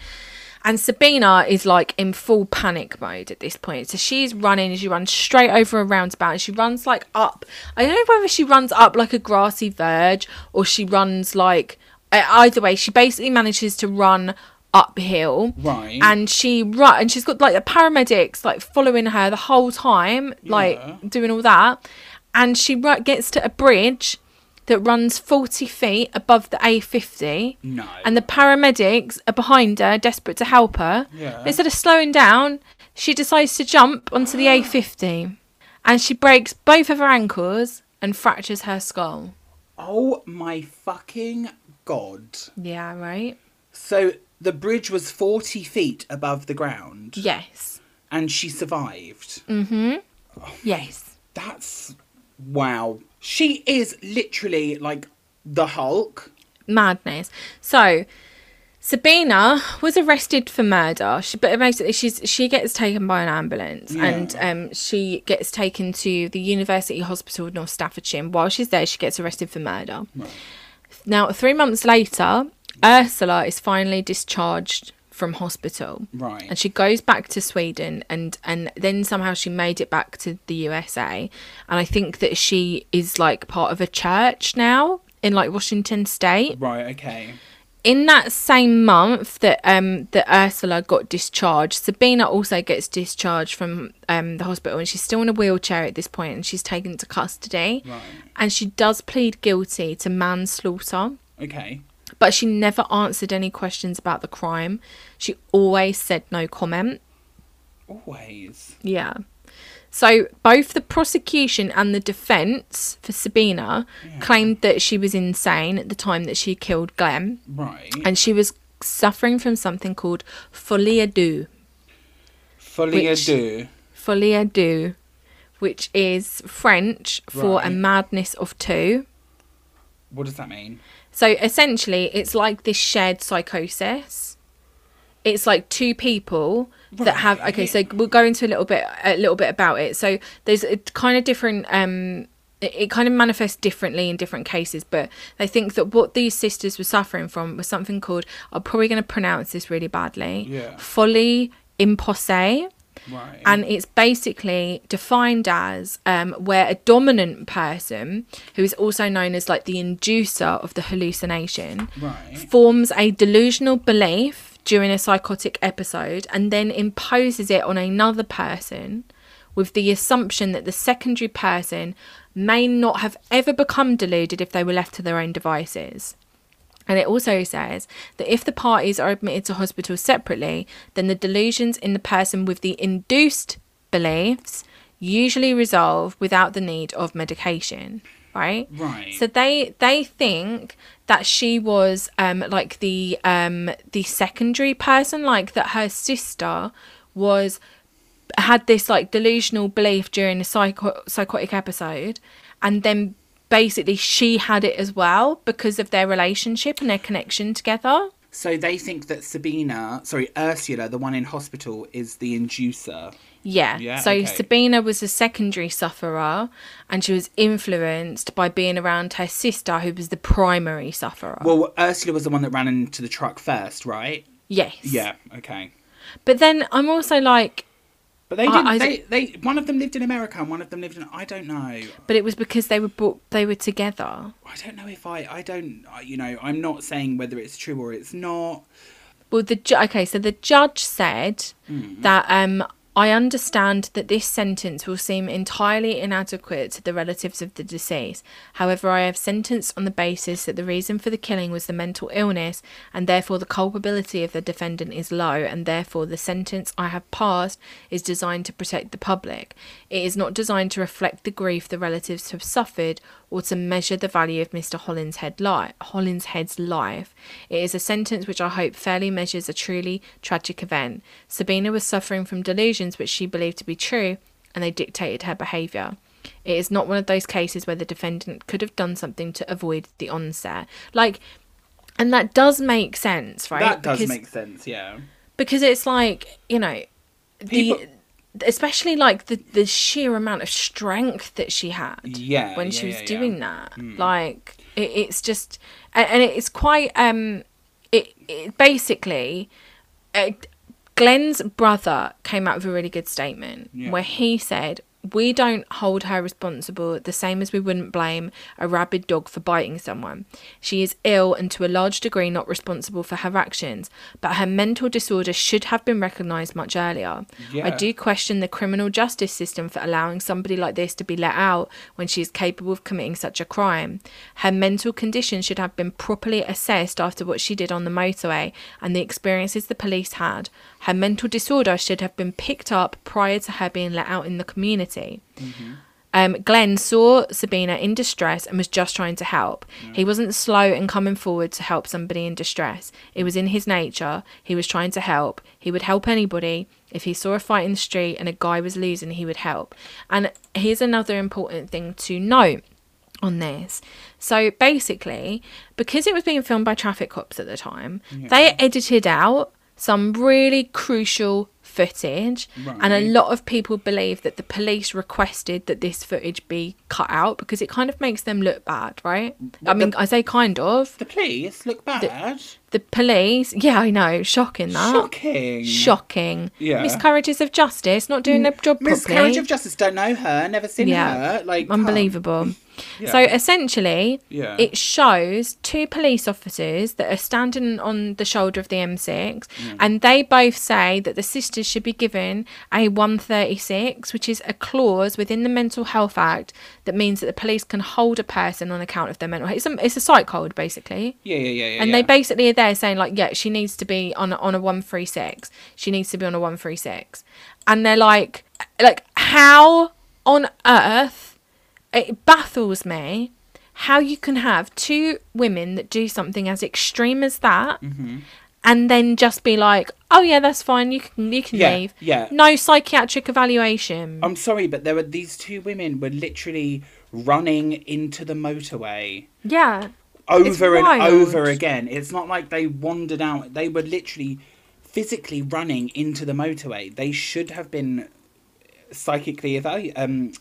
And Sabina is like in full panic mode at this point. So she's running, she runs straight over a roundabout and she runs like up. I don't know whether she runs up like a grassy verge or she runs like either way, she basically manages to run uphill Right. and she right and she's got like the paramedics like following her the whole time like Yeah. doing all that and she ru- gets to a bridge that runs 40 feet above the A50 No. and the paramedics are behind her desperate to help her Yeah. But instead of slowing down she decides to jump onto the A50 and she breaks both of her ankles and fractures her skull oh my fucking god. yeah right So the bridge was forty feet above the ground, yes and she survived. Mm-hmm. Yes That's wow. She is literally like the Hulk. madness. So Sabina was arrested for murder, she, but basically she's she gets taken by an ambulance Yeah. and um, she gets taken to the University Hospital of North Staffordshire. And while she's there, she gets arrested for murder. Now, three months later, Ursula is finally discharged from hospital. Right. And she goes back to Sweden and and then somehow she made it back to the USA. And I think that she is like part of a church now in like Washington state. Right. Okay. In that same month that um that Ursula got discharged, Sabina also gets discharged from um the hospital and she's still in a wheelchair at this point and she's taken to custody. Right. And she does plead guilty to manslaughter Okay. But she never answered any questions about the crime. She always said no comment. Always. Yeah. So both the prosecution and the defense for Sabina claimed that she was insane at the time that she killed Glenn Right. and she was suffering from something called folie à deux. Folie à deux. Folie à deux, which is French for a madness of two. What does that mean? So essentially, it's like this shared psychosis. It's like two people that have. Okay, so we'll go into a little bit, a little bit about it. So there's a kind of different. Um, it, kind of manifests differently in different cases, but they think that what these sisters were suffering from was something called. I'm probably going to pronounce this really badly. Yeah. Folie imposée Right. and it's basically defined as um, where a dominant person, who is also known as like the inducer of the hallucination, right. forms a delusional belief during a psychotic episode and then imposes it on another person with the assumption that the secondary person may not have ever become deluded if they were left to their own devices. And it also says that if the parties are admitted to hospital separately, then the delusions in the person with the induced beliefs usually resolve without the need of medication. Right? Right. So they they think that she was um like the um the secondary person, like that her sister was had this like delusional belief during a psycho- psychotic episode and then basically she had it as well because of their relationship and their connection together So they think that Sabina, sorry, Ursula, the one in hospital, is the inducer. yeah, Yeah, so okay. sabina was a secondary sufferer and she was influenced by being around her sister who was the primary sufferer Well, Ursula was the one that ran into the truck first, right? yes Yeah. Okay. but then i'm also like But they didn't. I they, they one of them lived in America and one of them lived in. I don't know. but it was because they were brought they were together I don't know if I. I don't. You know, I'm not saying whether it's true or it's not. Well, the okay, so the judge said Hmm. that um, I understand that this sentence will seem entirely inadequate to the relatives of the deceased. However, I have sentenced on the basis that the reason for the killing was the mental illness, and therefore the culpability of the defendant is low, and therefore the sentence I have passed is designed to protect the public. It is not designed to reflect the grief the relatives have suffered or to measure the value of Mr. Hollinshead head li- Hollinshead's life. It is a sentence which I hope fairly measures a truly tragic event. Sabina was suffering from delusions which she believed to be true, and they dictated her behaviour. It is not one of those cases where the defendant could have done something to avoid the onset. Like, and that does make sense, right? That does Because- make sense. Yeah. because it's like you know People- the especially like the the sheer amount of strength that she had Yeah, when yeah, she was yeah, doing that. Like it, it's just and, and it's quite um it, it basically uh, glenn's brother came out with a really good statement where he said we don't hold her responsible the same as we wouldn't blame a rabid dog for biting someone. She is ill and to a large degree not responsible for her actions, but her mental disorder should have been recognised much earlier. I do question the criminal justice system for allowing somebody like this to be let out when she is capable of committing such a crime. Her mental condition should have been properly assessed after what she did on the motorway and the experiences the police had. Her mental disorder should have been picked up prior to her being let out in the community. Um, Glenn saw Sabina in distress and was just trying to help. He wasn't slow in coming forward to help somebody in distress. It was in his nature. He was trying to help. He would help anybody. If he saw a fight in the street and a guy was losing, he would help. And here's another important thing to note on this. So basically, because it was being filmed by traffic cops at the time, they edited out some really crucial footage and a lot of people believe that the police requested that this footage be cut out because it kind of makes them look bad right i mean i say kind of The police look bad. the police yeah i know shocking that Shocking. shocking Yeah. miscarriages of justice not doing their job Miscarriage properly of justice. Don't know her. Never seen yeah her. Like unbelievable Yeah. so essentially Yeah. it shows two police officers that are standing on the shoulder of the m6 mm. and they both say that the sisters should be given a 136 which is a clause within the mental health act that means that the police can hold a person on account of their mental health it's a, it's a psych hold, basically Yeah, yeah, yeah, yeah. and yeah. they basically are there saying like yeah she needs to be on on a 136 she needs to be on a 136 and they're like like how on earth it baffles me how you can have two women that do something as extreme as that Mm-hmm. and then just be like oh yeah that's fine you can you can Yeah, leave yeah. no psychiatric evaluation I'm sorry, but there were these two women were literally running into the motorway yeah over and over again. It's not like they wandered out. They were literally physically running into the motorway. They should have been psychically evaluated. Um,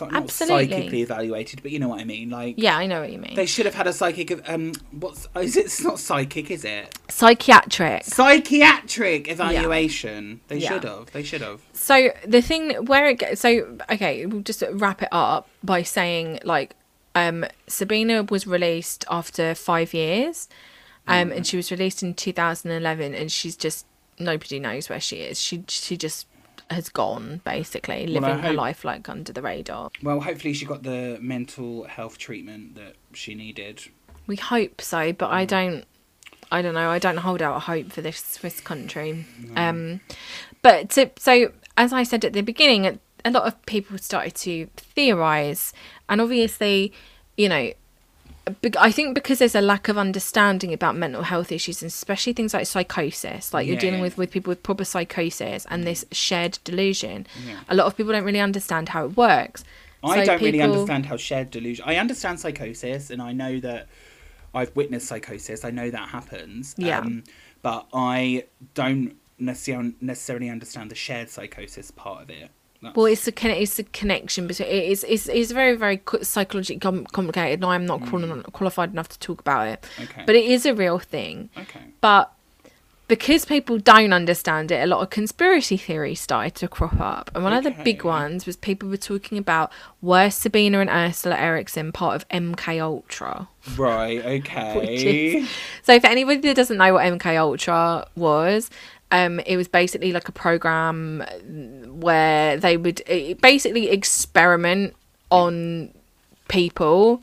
not Absolutely. psychically evaluated, but you know what I mean. Like yeah i know what you mean they should have had a psychic. Um, what's is it? It's not psychic, is it? psychiatric Psychiatric evaluation. They Yeah. should have. They should have. So the thing where it gets so okay, we'll just wrap it up by saying like um Sabina was released after five years, um, and she was released in 2011, and she's just nobody knows where she is. She she just has gone basically living I her life like under the radar. Well, hopefully she got the mental health treatment that she needed. We hope so, but I don't. I don't know. I don't hold out hope for this Swiss country. Um, but to, so as I said at the beginning, a, lot of people started to theorize, and obviously, you know, I think because there's a lack of understanding about mental health issues, and especially things like psychosis, like you're Yeah, dealing yeah. with with people with proper psychosis and this shared delusion. A lot of people don't really understand how it works. I So don't really understand how shared delusion. I understand psychosis, and I know that I've witnessed psychosis. I know that happens. Yeah. Um, but I don't necessarily understand the shared psychosis part of it. That's- Well, it's a con- it's a connection between it's it's it's very very psychologically com- complicated, and I'm not quali- qualified enough to talk about it. Mm. Okay. But it is a real thing. okay. But because people don't understand it, a lot of conspiracy theories started to crop up, and one of the big ones was people were talking about were Sabina and Ursula Eriksson part of MK Ultra. Right. Okay. is- So for anybody that doesn't know what MK Ultra was, um, it was basically like a program where they would eh, basically experiment on people.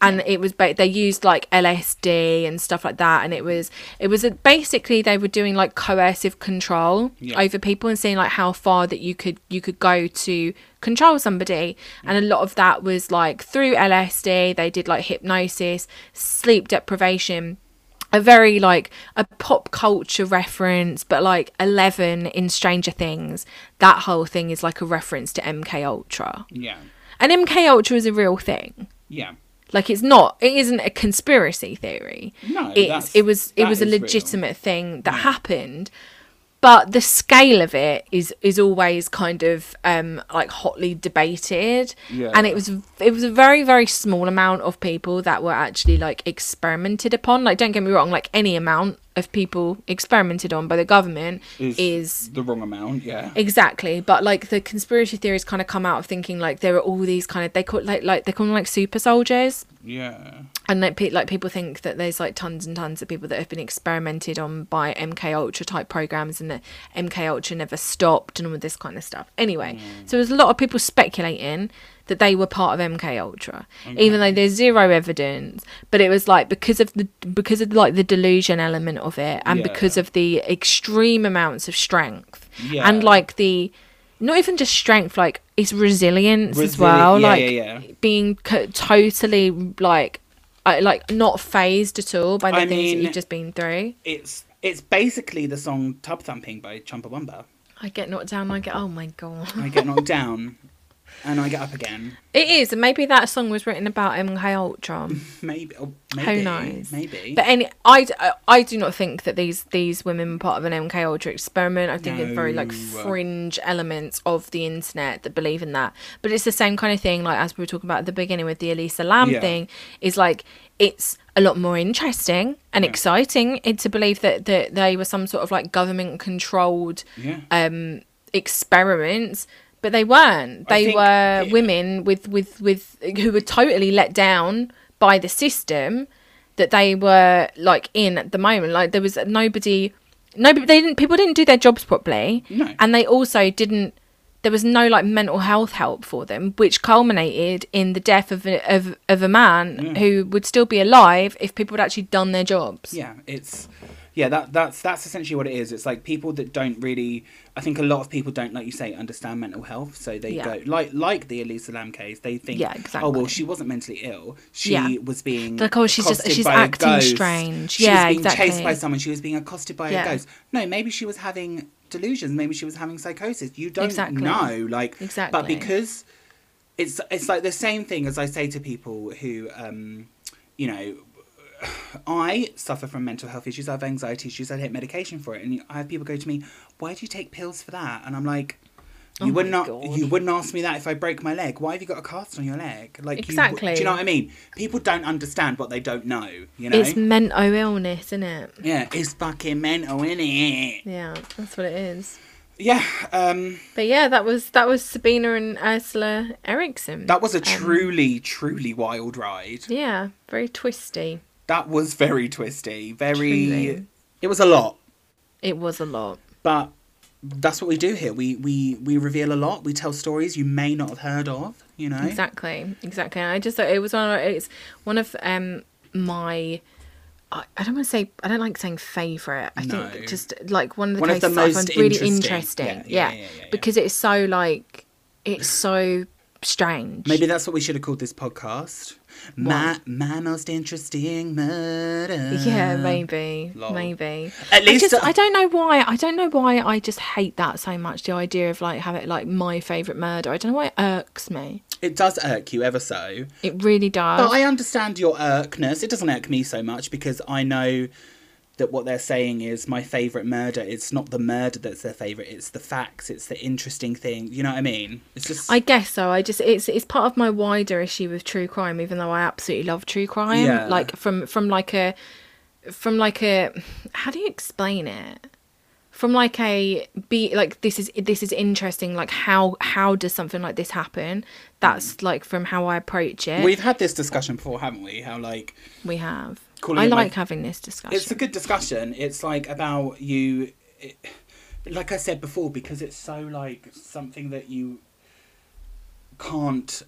And it was ba- they used like LSD and stuff like that. And it was it was a, basically they were doing like coercive control Yeah. over people and seeing like how far that you could you could go to control somebody. And a lot of that was like through LSD they did like hypnosis sleep deprivation a very like a pop culture reference but like 11 in stranger things that whole thing is like a reference to mk ultra yeah. and mk ultra is a real thing Yeah. like it's not it isn't a conspiracy theory No, it's it was it was a is real. legitimate thing that happened but the scale of it is is always kind of um like hotly debated Yeah. and it was it was a very very small amount of people that were actually like experimented upon like don't get me wrong like any amount of people experimented on by the government Is, is the wrong amount? Yeah. Exactly, but like the conspiracy theories kind of come out of thinking like there are all these kind of they call like like they call them like super soldiers, Yeah. and like pe- like people think that there's like tons and tons of people that have been experimented on by MK Ultra type programs, and that MK Ultra never stopped, and all this kind of stuff. Anyway, mm. so there's a lot of people speculating that they were part of MK Ultra, even though there's zero evidence. But it was like because of the because of like the delusion element of it, and Yeah. because of the extreme amounts of strength, Yeah. and like the not even just strength, like it's resilience as well, yeah, like yeah, yeah. being co- totally like. uh, Like not phased at all by the I things mean- that you've just been through. It's it's basically the song "Tub Thumping" by Chumbawamba. I get knocked down. I get oh my god. I get knocked down. and I get up again. It is, and maybe that song was written about MK Ultra. Maybe, oh, maybe Who knows? Maybe. But any, I, I do not think that these these women were part of an MK Ultra experiment. I think it's very like fringe elements of the internet that believe in that. But it's the same kind of thing, like as we were talking about at the beginning with the Elisa Lam Yeah. thing. Is like it's a lot more interesting and exciting to believe that that they were some sort of like government controlled yeah. um experiments but they weren't. They were it- women with with with who were totally let down by the system that they were like in at the moment. Like there was nobody nobody they didn't people didn't do their jobs properly. No. and they also didn't there was no like mental health help for them which culminated in the death of a, of, of a man who would still be alive if people had actually done their jobs. Yeah it's yeah that that's that's essentially what it is it's like people that don't really i think a lot of people don't like you say understand mental health so they Yeah. go like like the elisa lam case they think Yeah, oh well she wasn't mentally ill she Yeah. was being Like, oh, she's just- she's acting strange. she Yeah, was being chased by someone she was being accosted by Yeah. a ghost no maybe she was having delusions maybe she was having psychosis you don't Exactly. know like Exactly. but because it's it's like the same thing as I say to people who um you know I suffer from mental health issues, I have anxiety issues, I take medication for it and I have people go to me, Why do you take pills for that? And I'm like you Oh wouldn't God. you wouldn't ask me that if I break my leg. Why have you got a cast on your leg? Like you- Exactly. do you know what I mean? People don't understand what they don't know, you know? it's mental illness isn't it yeah, it's fucking mental, innit? yeah that's what it is Yeah, um But yeah, that was that was Sabina and Ursula Eriksson. that was a Um, truly, truly wild ride. yeah, very twisty. That was very twisty. Very Truly. it was a lot. It was a lot. But that's what we do here. We we we reveal a lot. We tell stories you may not have heard of. You know, Exactly, exactly. I just thought it was one. Of, it's one of um my. I I don't want to say I don't like saying favorite. I No. think just like one of the One of cases the I find really interesting. interesting. Yeah, yeah, yeah, yeah. because it's so like it's so strange. maybe that's what we should have called this podcast. My my most interesting murder. Yeah, maybe, Lol. maybe. At least I, just, uh, I don't know why. I don't know why I just hate that so much. The idea of like having like my favorite murder. I don't know why it irks me. It does irk you ever so. It really does. But I understand your irkness. It doesn't irk me so much because I know that what they're saying is my favourite murder. It's not the murder that's their favourite, it's the facts, it's the interesting thing. You know what I mean? It's just I guess so. I just it's it's part of my wider issue with true crime. Even though I absolutely love true crime, Yeah. like from from like a from like a how do you explain it? From like a be like this is this is interesting. Like how how does something like this happen? That's mm. like from how I approach it. We've had this discussion before, haven't we? How like we have. Calling I like having this discussion. it's a good discussion. It's like about you it, like I said before because it's so like something that you can't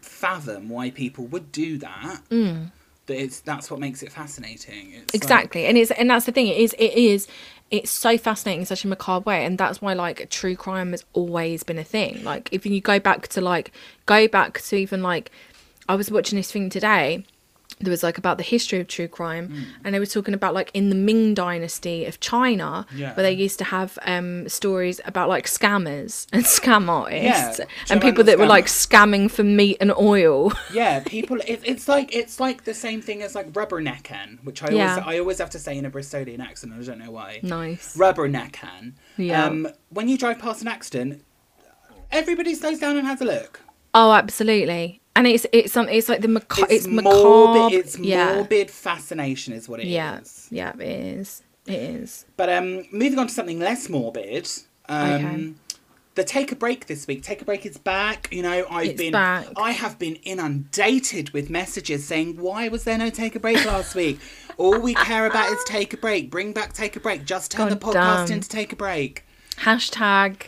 fathom why people would do that. Mm. That it's that's what makes it fascinating. It's like- exactly and it's and that's the thing it is it is it's so fascinating in such a macabre way and that's why like true crime has always been a thing like if you go back to like go back to even like i was watching this thing today there was like about the history of true crime Hmm. and they were talking about like in the ming dynasty of china Yeah. where they used to have um stories about like scammers and scam artists Yeah. and people that were like scamming for meat and oil Yeah, people. It, it's like it's like the same thing as like rubbernecking, which I Yeah. always I always have to say in a Bristolian accent. I don't know why. nice Rubbernecking. Yeah. Um, when you drive past an accident, everybody slows down and has a look. Oh, absolutely. And it's it's something. It's like the maca- it's, morbid. macabre. It's yeah. morbid fascination, is what it is. Yeah, yeah, it is. It is. But um, moving on to something less morbid. Um, Okay. The take a break this week. Take a break is back. You know, I've It's been, back. I have been inundated with messages saying, "Why was there no take a break last week? All we care about is take a break. Bring back take a break. Just turn the podcast damn. into take a break." Hashtag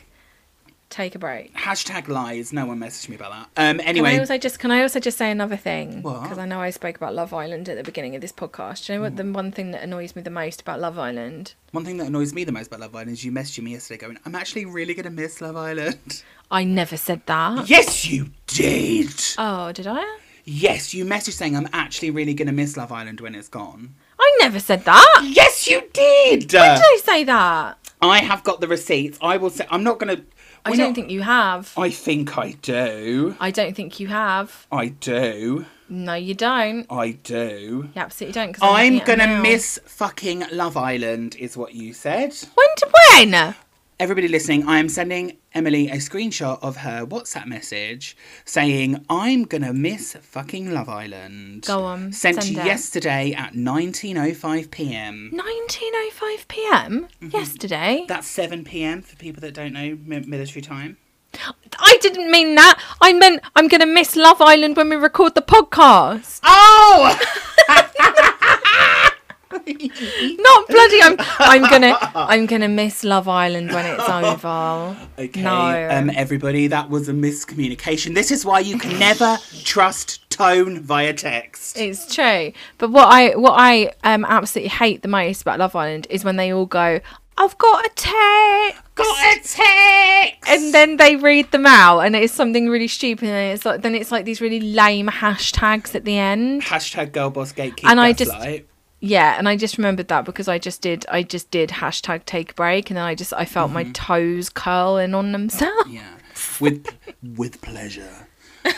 take a break. Hashtag lies. No one messaged me about that. Um. anyway, Can I also just can I also just say another thing? Because I know I spoke about Love Island at the beginning of this podcast. Do you know what the one thing that annoys me the most about Love Island? one thing that annoys me the most about Love Island is you messaged me yesterday going, "I'm actually really gonna miss Love Island." I never said that. yes, you did. Oh, did I? Yes, you messaged saying, "I'm actually really gonna miss Love Island when it's gone." I never said that. Yes, you did. Did I say that? I have got the receipts. I will say. I'm not going to. I don't think you have. I think I do. I don't think you have. I do. No, you don't. I do. You absolutely don't. 'cause I'm it gonna miss fucking Love Island, is what you said. When? To when? Everybody listening, I am sending Emily a screenshot of her WhatsApp message saying, I'm gonna miss fucking Love Island. Go on, Sent send it. yesterday at 19.05 pm. 19:05 p.m. Mm-hmm. Yesterday. That's 7 pm for people that don't know mi- military time. I didn't mean that. I meant I'm gonna miss Love Island when we record the podcast. Oh! Not bloody. I'm. I'm gonna. I'm gonna miss Love Island when it's over. Okay, No. um, everybody, that was a miscommunication. This is why you can never trust tone via text. It's true. But what I what I um absolutely hate the most about Love Island is when they all go, "I've got a text." Got a text! and then they read them out and it's something really stupid and it's like then it's like these really lame hashtags at the end Hashtag girlboss gatekeeper. And I just- gaslight. Yeah and i just remembered that because i just did i just did hashtag take a break and then i just i felt my toes curl in on themselves Yeah, with with pleasure.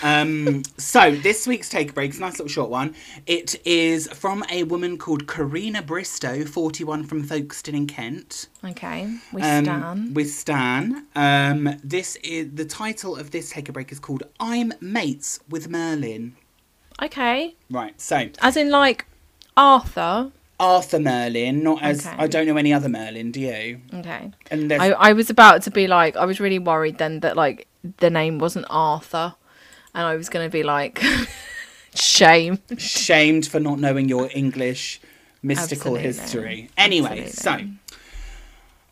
Um, so this week's take a break is a nice little short one. It is from a woman called Karina Bristow, forty-one from Folkestone in Kent. okay we Um, stand with Stan. Um, this is the title of this take a break is called "I'm Mates with Merlin." okay Right. So as in like arthur Arthur Merlin, not as Okay. I don't know any other Merlin. Do you? okay And I, I was about to be like i was really worried then that like the name wasn't arthur and i was gonna be like shame shamed for not knowing your English mystical Absolutely. history. Anyway, Absolutely.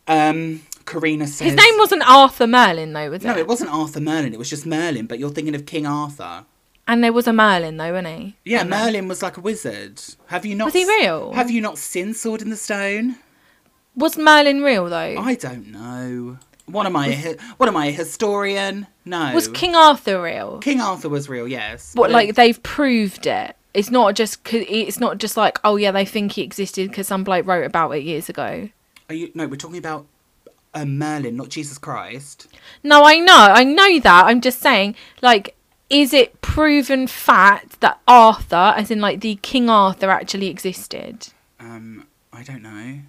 so um Karina says his name wasn't arthur merlin though was it No, it wasn't Arthur Merlin, it was just Merlin, but you're thinking of King Arthur. And there was a Merlin though, wasn't he? Yeah. Merlin was like a wizard. Have you not Was he real? Have you not seen Sword in the Stone? Was Merlin real though? I don't know. What am I? A, what am I? A historian? No. Was King Arthur real? King Arthur was real? Yes. What like they've proved it? It's not just it's not just like oh yeah they think he existed because some bloke wrote about it years ago. Are you? No, we're talking about um, Merlin, not Jesus Christ. No, I know, I know that. I'm just saying like. Is it proven fact that Arthur, as in like the King Arthur, actually existed? Um, I don't know.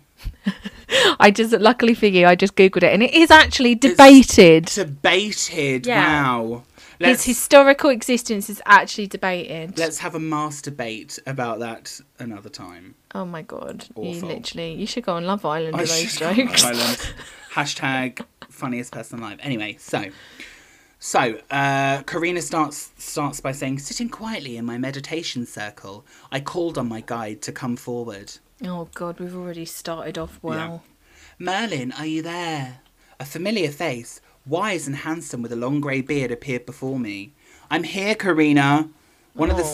I just luckily for you, I just googled it, and it is actually debated. Debated. Yeah. Wow. His Let's historical existence is actually debated. let's have a mass debate about that another time. Oh my god! You literally, you should go on Love Island with those jokes. Island. Hashtag funniest person alive. Anyway, so so uh, Karina starts starts by saying, "Sitting quietly in my meditation circle, I called on my guide to come forward. Oh god, we've already started off well. Merlin, are you there? A familiar face, wise and handsome, with a long grey beard, appeared before me. I'm here, Karina." One of the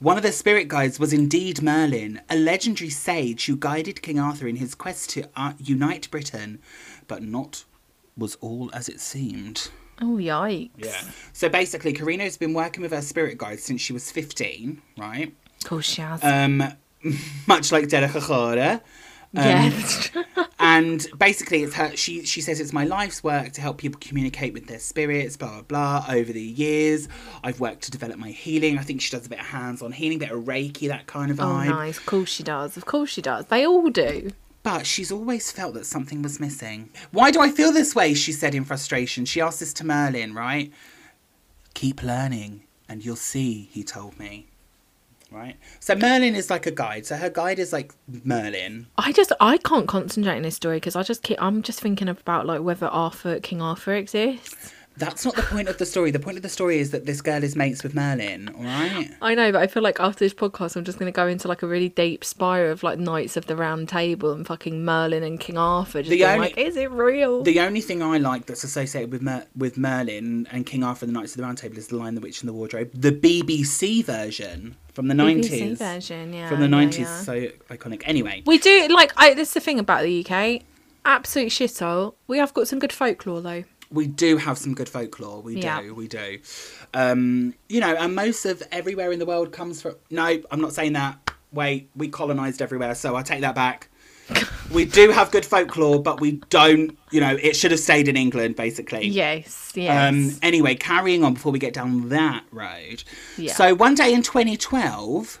one of the spirit guides was indeed Merlin, a legendary sage who guided King Arthur in his quest to uh, unite Britain, but not was all as it seemed. Oh yikes! Yeah. So basically, Karina's been working with her spirit guide since she was 15, right? Of course she has. Um, much like Derek Acorah. yes. And basically, it's her. She she says it's my life's work to help people communicate with their spirits. Blah blah blah. Over the years, I've worked to develop my healing. I think she does a bit of hands-on healing, bit of Reiki, that kind of vibe. oh vibe. nice. Of course she does. Of course she does. They all do. But she's always felt that something was missing. Why do I feel this way? She said in frustration. She asked this to Merlin, right? Keep learning, and you'll see. He told me. Right. So Merlin is like a guide. So her guide is like Merlin. I just I can't concentrate on this story because I just keep I'm just thinking about like whether Arthur King Arthur exists. That's not the point of the story. The point of the story is that this girl is mates with Merlin. All right. I know, but I feel like after this podcast, I'm just going to go into like a really deep spiral of like Knights of the Round Table and fucking Merlin and King Arthur. Just The only- like, is it real? The only thing I like that's associated with Mer- with Merlin and King Arthur and the Knights of the Round Table is the Lion, the Witch, and the Wardrobe. The BBC version from the BBC nineties. version, yeah. From the yeah, nineties, yeah. so iconic. Anyway, We do like I. This is the thing about the UK. Absolute shithole. We have got some good folklore though. We do have some good folklore. We Yeah. do, we do. Um, you know, and most of everywhere in the world comes from. No, I'm not saying that. wait, we colonized everywhere, so I take that back. we do have good folklore, but we don't. You know, it should have stayed in England, basically. Yes, yes. Um, anyway, carrying on before we get down that road. Yeah. So one day in 2012,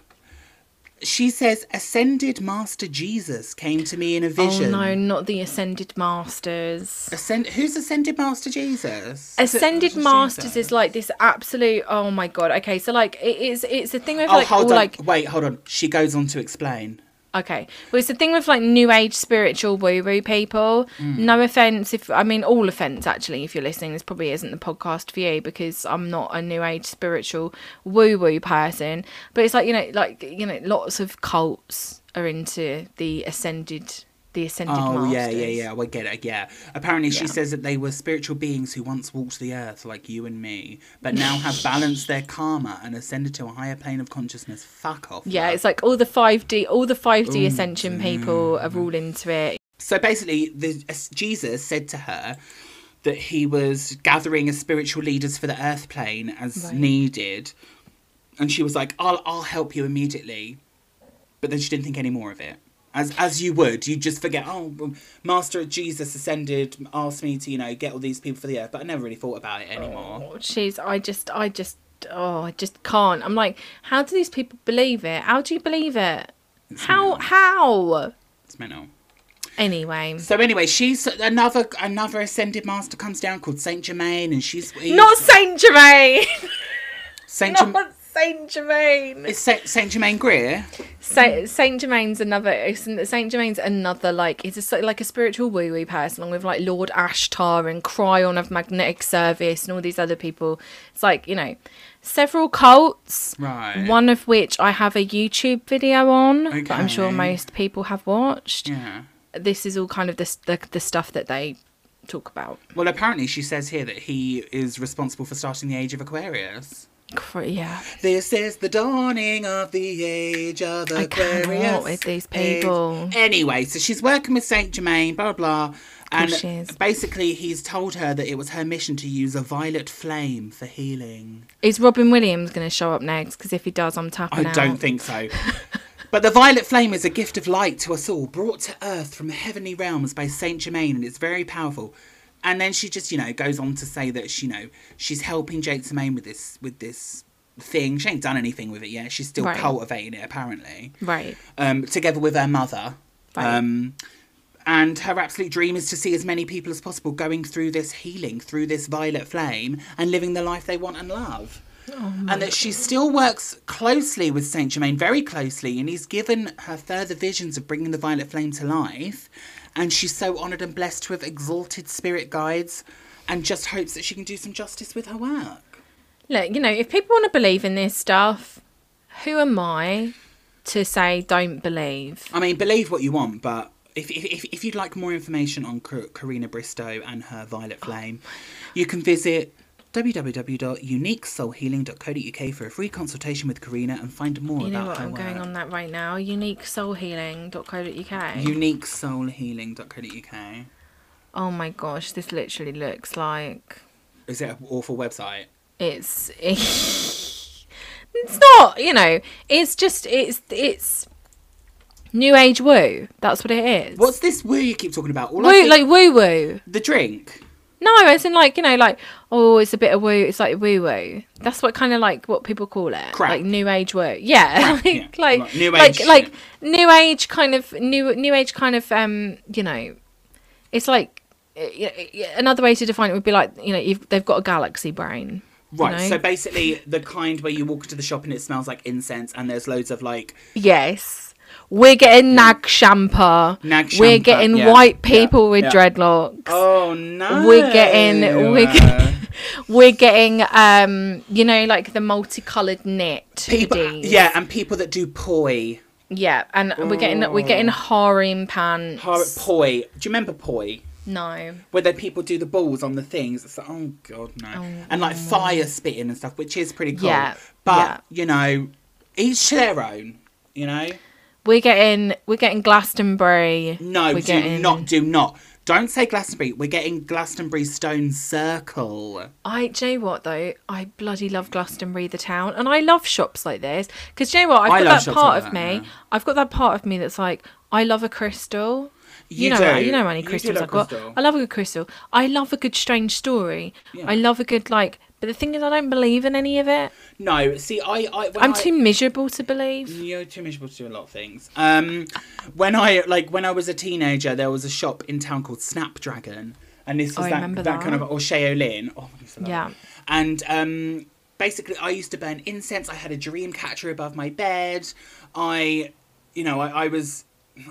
she says, Ascended Master Jesus came to me in a oh, vision oh no, not the Ascended Masters. Ascend- who's Ascended Master Jesus? Ascended is Masters Jesus? is like this absolute. Oh my god. Okay, so like it is. It's a thing with Oh, like hold all on. like. Wait, hold on. She goes on to explain. Okay, well, it's the thing with like new age spiritual woo woo people. Mm. No offense, if I mean all offense actually, if you're listening, this probably isn't the podcast for you because I'm not a new age spiritual woo woo person. But it's like you know, like you know, lots of cults are into the ascended, the ascended Oh, masters. yeah, yeah, yeah. We oh, get it, yeah. Apparently, she Yeah. says that they were spiritual beings who once walked the earth like you and me, but now have balanced their karma and ascended to a higher plane of consciousness. Fuck off. Yeah, love. it's like all the five D, all the five D ascension people are mm-hmm. all into it. So basically, the, as Jesus said to her that he was gathering as spiritual leaders for the earth plane as Right. needed, and she was like, "I'll I'll help you immediately," but then she didn't think any more of it. As as you would, you just forget. Oh, Master Jesus ascended, asked me to you know get all these people for the earth, but I never really thought about it anymore. Oh, She's, I just, I just, oh, I just can't. I'm like, how do these people believe it? How do you believe it? How, mental. how? It's mental. Anyway, So anyway, she's another another ascended master comes down called Saint Germain, and she's not Saint Germain. Saint Germain. Not Saint Germain. It's Saint, Saint Germaine Greer. Saint, Saint Germain's another. Saint Germain's another like it's a, like a spiritual woo woo person, along with like Lord Ashtar and Kryon of Magnetic Service and all these other people. It's like you know, several cults. Right. One of which I have a YouTube video on that I'm sure most people have watched. Yeah. This is all kind of the, the the stuff that they talk about. Well, apparently she says here that he is responsible for starting the age of Aquarius. Yeah, This is the dawning of the age of I Aquarius. cannot with these Age- people. Anyway, so she's working with Saint Germain, blah blah. And basically, he's told her that it was her mission to use a violet flame for healing. is Robin Williams going to show up next? Because if he does, I'm tapping I out. don't think so. but the violet flame is a gift of light to us all, brought to earth from the heavenly realms by Saint Germain, and it's very powerful. And then she just, you know, goes on to say that she, you know, she's helping Jake Germain with this with this thing. She ain't done anything with it yet. She's still Right. cultivating it, apparently. Right. Um, together with her mother. Right. Um, and her absolute dream is to see as many people as possible going through this healing, through this violet flame, and living the life they want and love. and that she still works closely with Saint Germain, very closely, and he's given her further visions of bringing the violet flame to life. And she's so honoured and blessed to have exalted spirit guides, and just hopes that she can do some justice with her work. Look, you know, if people want to believe in this stuff, who am I to say don't believe? I mean, believe what you want, but if if, if, if you'd like more information on Karina Bristow and her violet oh. flame, you can visit www.uniquesoulhealing.co.uk for a free consultation with Karina and find more You know about what? her I'm work. going on that right now. Uniquesoulhealing.co.uk. Uniquesoulhealing.co.uk. oh my gosh, this literally looks like Is it an awful website? it's. it's not, you know. It's just it's it's new age woo. That's what it is. What's this woo you keep talking about? All woo? think- Like woo woo. the drink. No, it's in like you know, like oh, it's a bit of woo. It's like woo woo. That's what kind of like what people call it, Crack. like new age woo. Yeah, like, yeah. like Like new age like shit. new age kind of new new age kind of um you know, it's like y- y- another way to define it would be like you know you've, they've got a galaxy brain. you Right. know? So basically, the kind where you walk into the shop and it smells like incense, and there's loads of like Yes. We're getting Nag Champa. Nag We're getting yeah, white yeah, people with yeah. dreadlocks. oh no, We're getting we're, get- we're getting um you know like the multicolored knit people. hoodies. Yeah, and people that do poi. yeah and we're getting we're getting harem pants Har- poi. Do you remember poi? no Where the people do the balls on the things. It's like, oh god, no. and like fire spitting and stuff, which is pretty cool. Yeah, But yeah. you know, each to their own. You know. We're getting we're getting glastonbury No, we're do getting not, do not. Don't say Glastonbury. We're getting Glastonbury Stone Circle. I, do you know what though? I bloody love Glastonbury, the town, and I love shops like this because you know what? I've I got that part like of that, me. yeah. I've got that part of me that's like, I love a crystal. You, You know, do. you know how many crystals I've got. crystal. I love a good crystal. I love a good strange story. Yeah. I love a good like. But the thing is, I don't believe in any of it. No, see, I, I I'm I- too miserable to believe. You're too miserable to do a lot of things. Um, when I like when I was a teenager, there was a shop in town called Snapdragon, and this was I that, remember that kind of or Shaolin. Oh, I used to love Yeah. And um, basically, I used to burn incense. I had a dream catcher above my bed. I, you know, I, I was.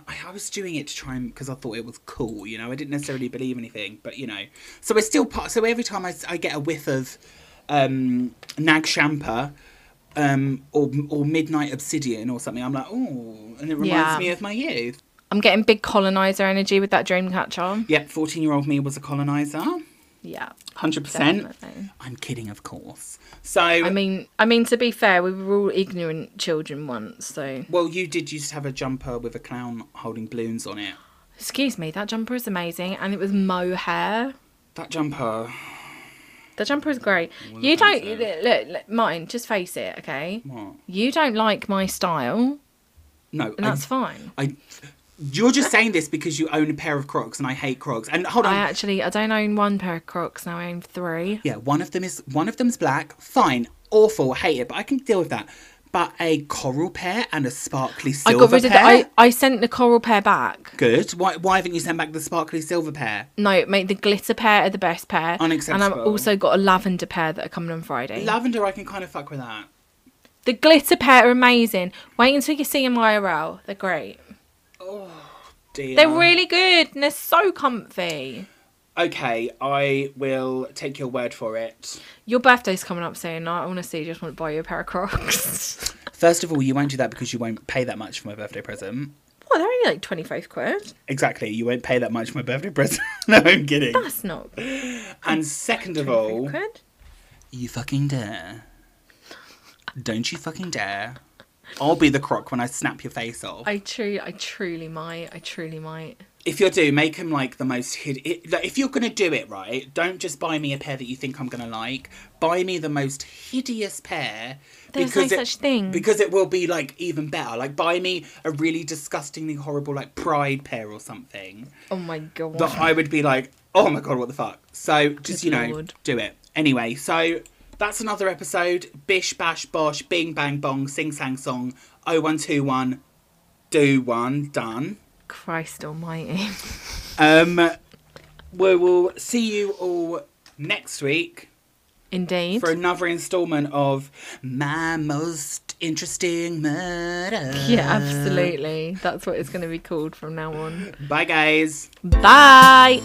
I, I was doing it to try and because I thought it was cool, you know. I didn't necessarily believe anything, but you know. So it's still part. So every time I, I get a whiff of um, Nag Champa um, or or Midnight Obsidian or something. I'm like, oh, and it reminds Yeah. me of my youth. I'm getting big colonizer energy with that dream catcher. Yep, 14 year old me was a colonizer. Yeah, 100%. definitely. I'm kidding, of course. So, I mean, I mean to be fair, we were all ignorant children once. So, well, you did used to have a jumper with a clown holding balloons on it. excuse me, that jumper is amazing, and it was mohair. That jumper, The jumper is great. Well, you don't look, look, look, Martin. Just face it, okay? what? You don't like my style, No, and I, that's fine. I. You're just saying this because you own a pair of Crocs, and I hate Crocs. And hold on, I actually, I don't own one pair of Crocs now. I own three. yeah, one of them is one of them's black. Fine, awful, hate it, but I can deal with that. But a coral pair and a sparkly silver I got rid of the. I, I sent the coral pair back. Good. Why, why haven't you sent back the sparkly silver pair? No, mate, the glitter pair are the best pair. Unacceptable. And I've also got a lavender pair that are coming on Friday. Lavender, I can kind of fuck with that. the glitter pair are amazing. Wait until you see them IRL. They're great. Oh, dear. They're really good and they're so comfy. Okay, I will take your word for it. Your birthday's coming up soon. I honestly just want to buy you a pair of Crocs. First of all, you won't do that because you won't pay that much for my birthday present. Well, they're only like 25 quid. Exactly, you won't pay that much for my birthday present. no, I'm kidding. That's not And second of all, quid. you fucking dare. Don't you fucking dare. I'll be the croc when I snap your face off. I truly, I truly might. I truly might. If you do, make him like the most hid. Like, if you're gonna do it right, don't just buy me a pair that you think I'm gonna like. Buy me the most hideous pair. There's no it, such thing. Because it will be like even better. Like buy me a really disgustingly horrible like pride pair or something Oh my god. that I would be like, oh my god, what the fuck. So just Good you know, lord. do it anyway. So that's another episode. Bish bash bosh, bing bang bong, sing sang song. 0121, do one, done. Christ almighty. Um, we will see you all next week Indeed. for another instalment of My Most Interesting Murder. Yeah, absolutely. That's what it's going to be called from now on. Bye, guys. Bye.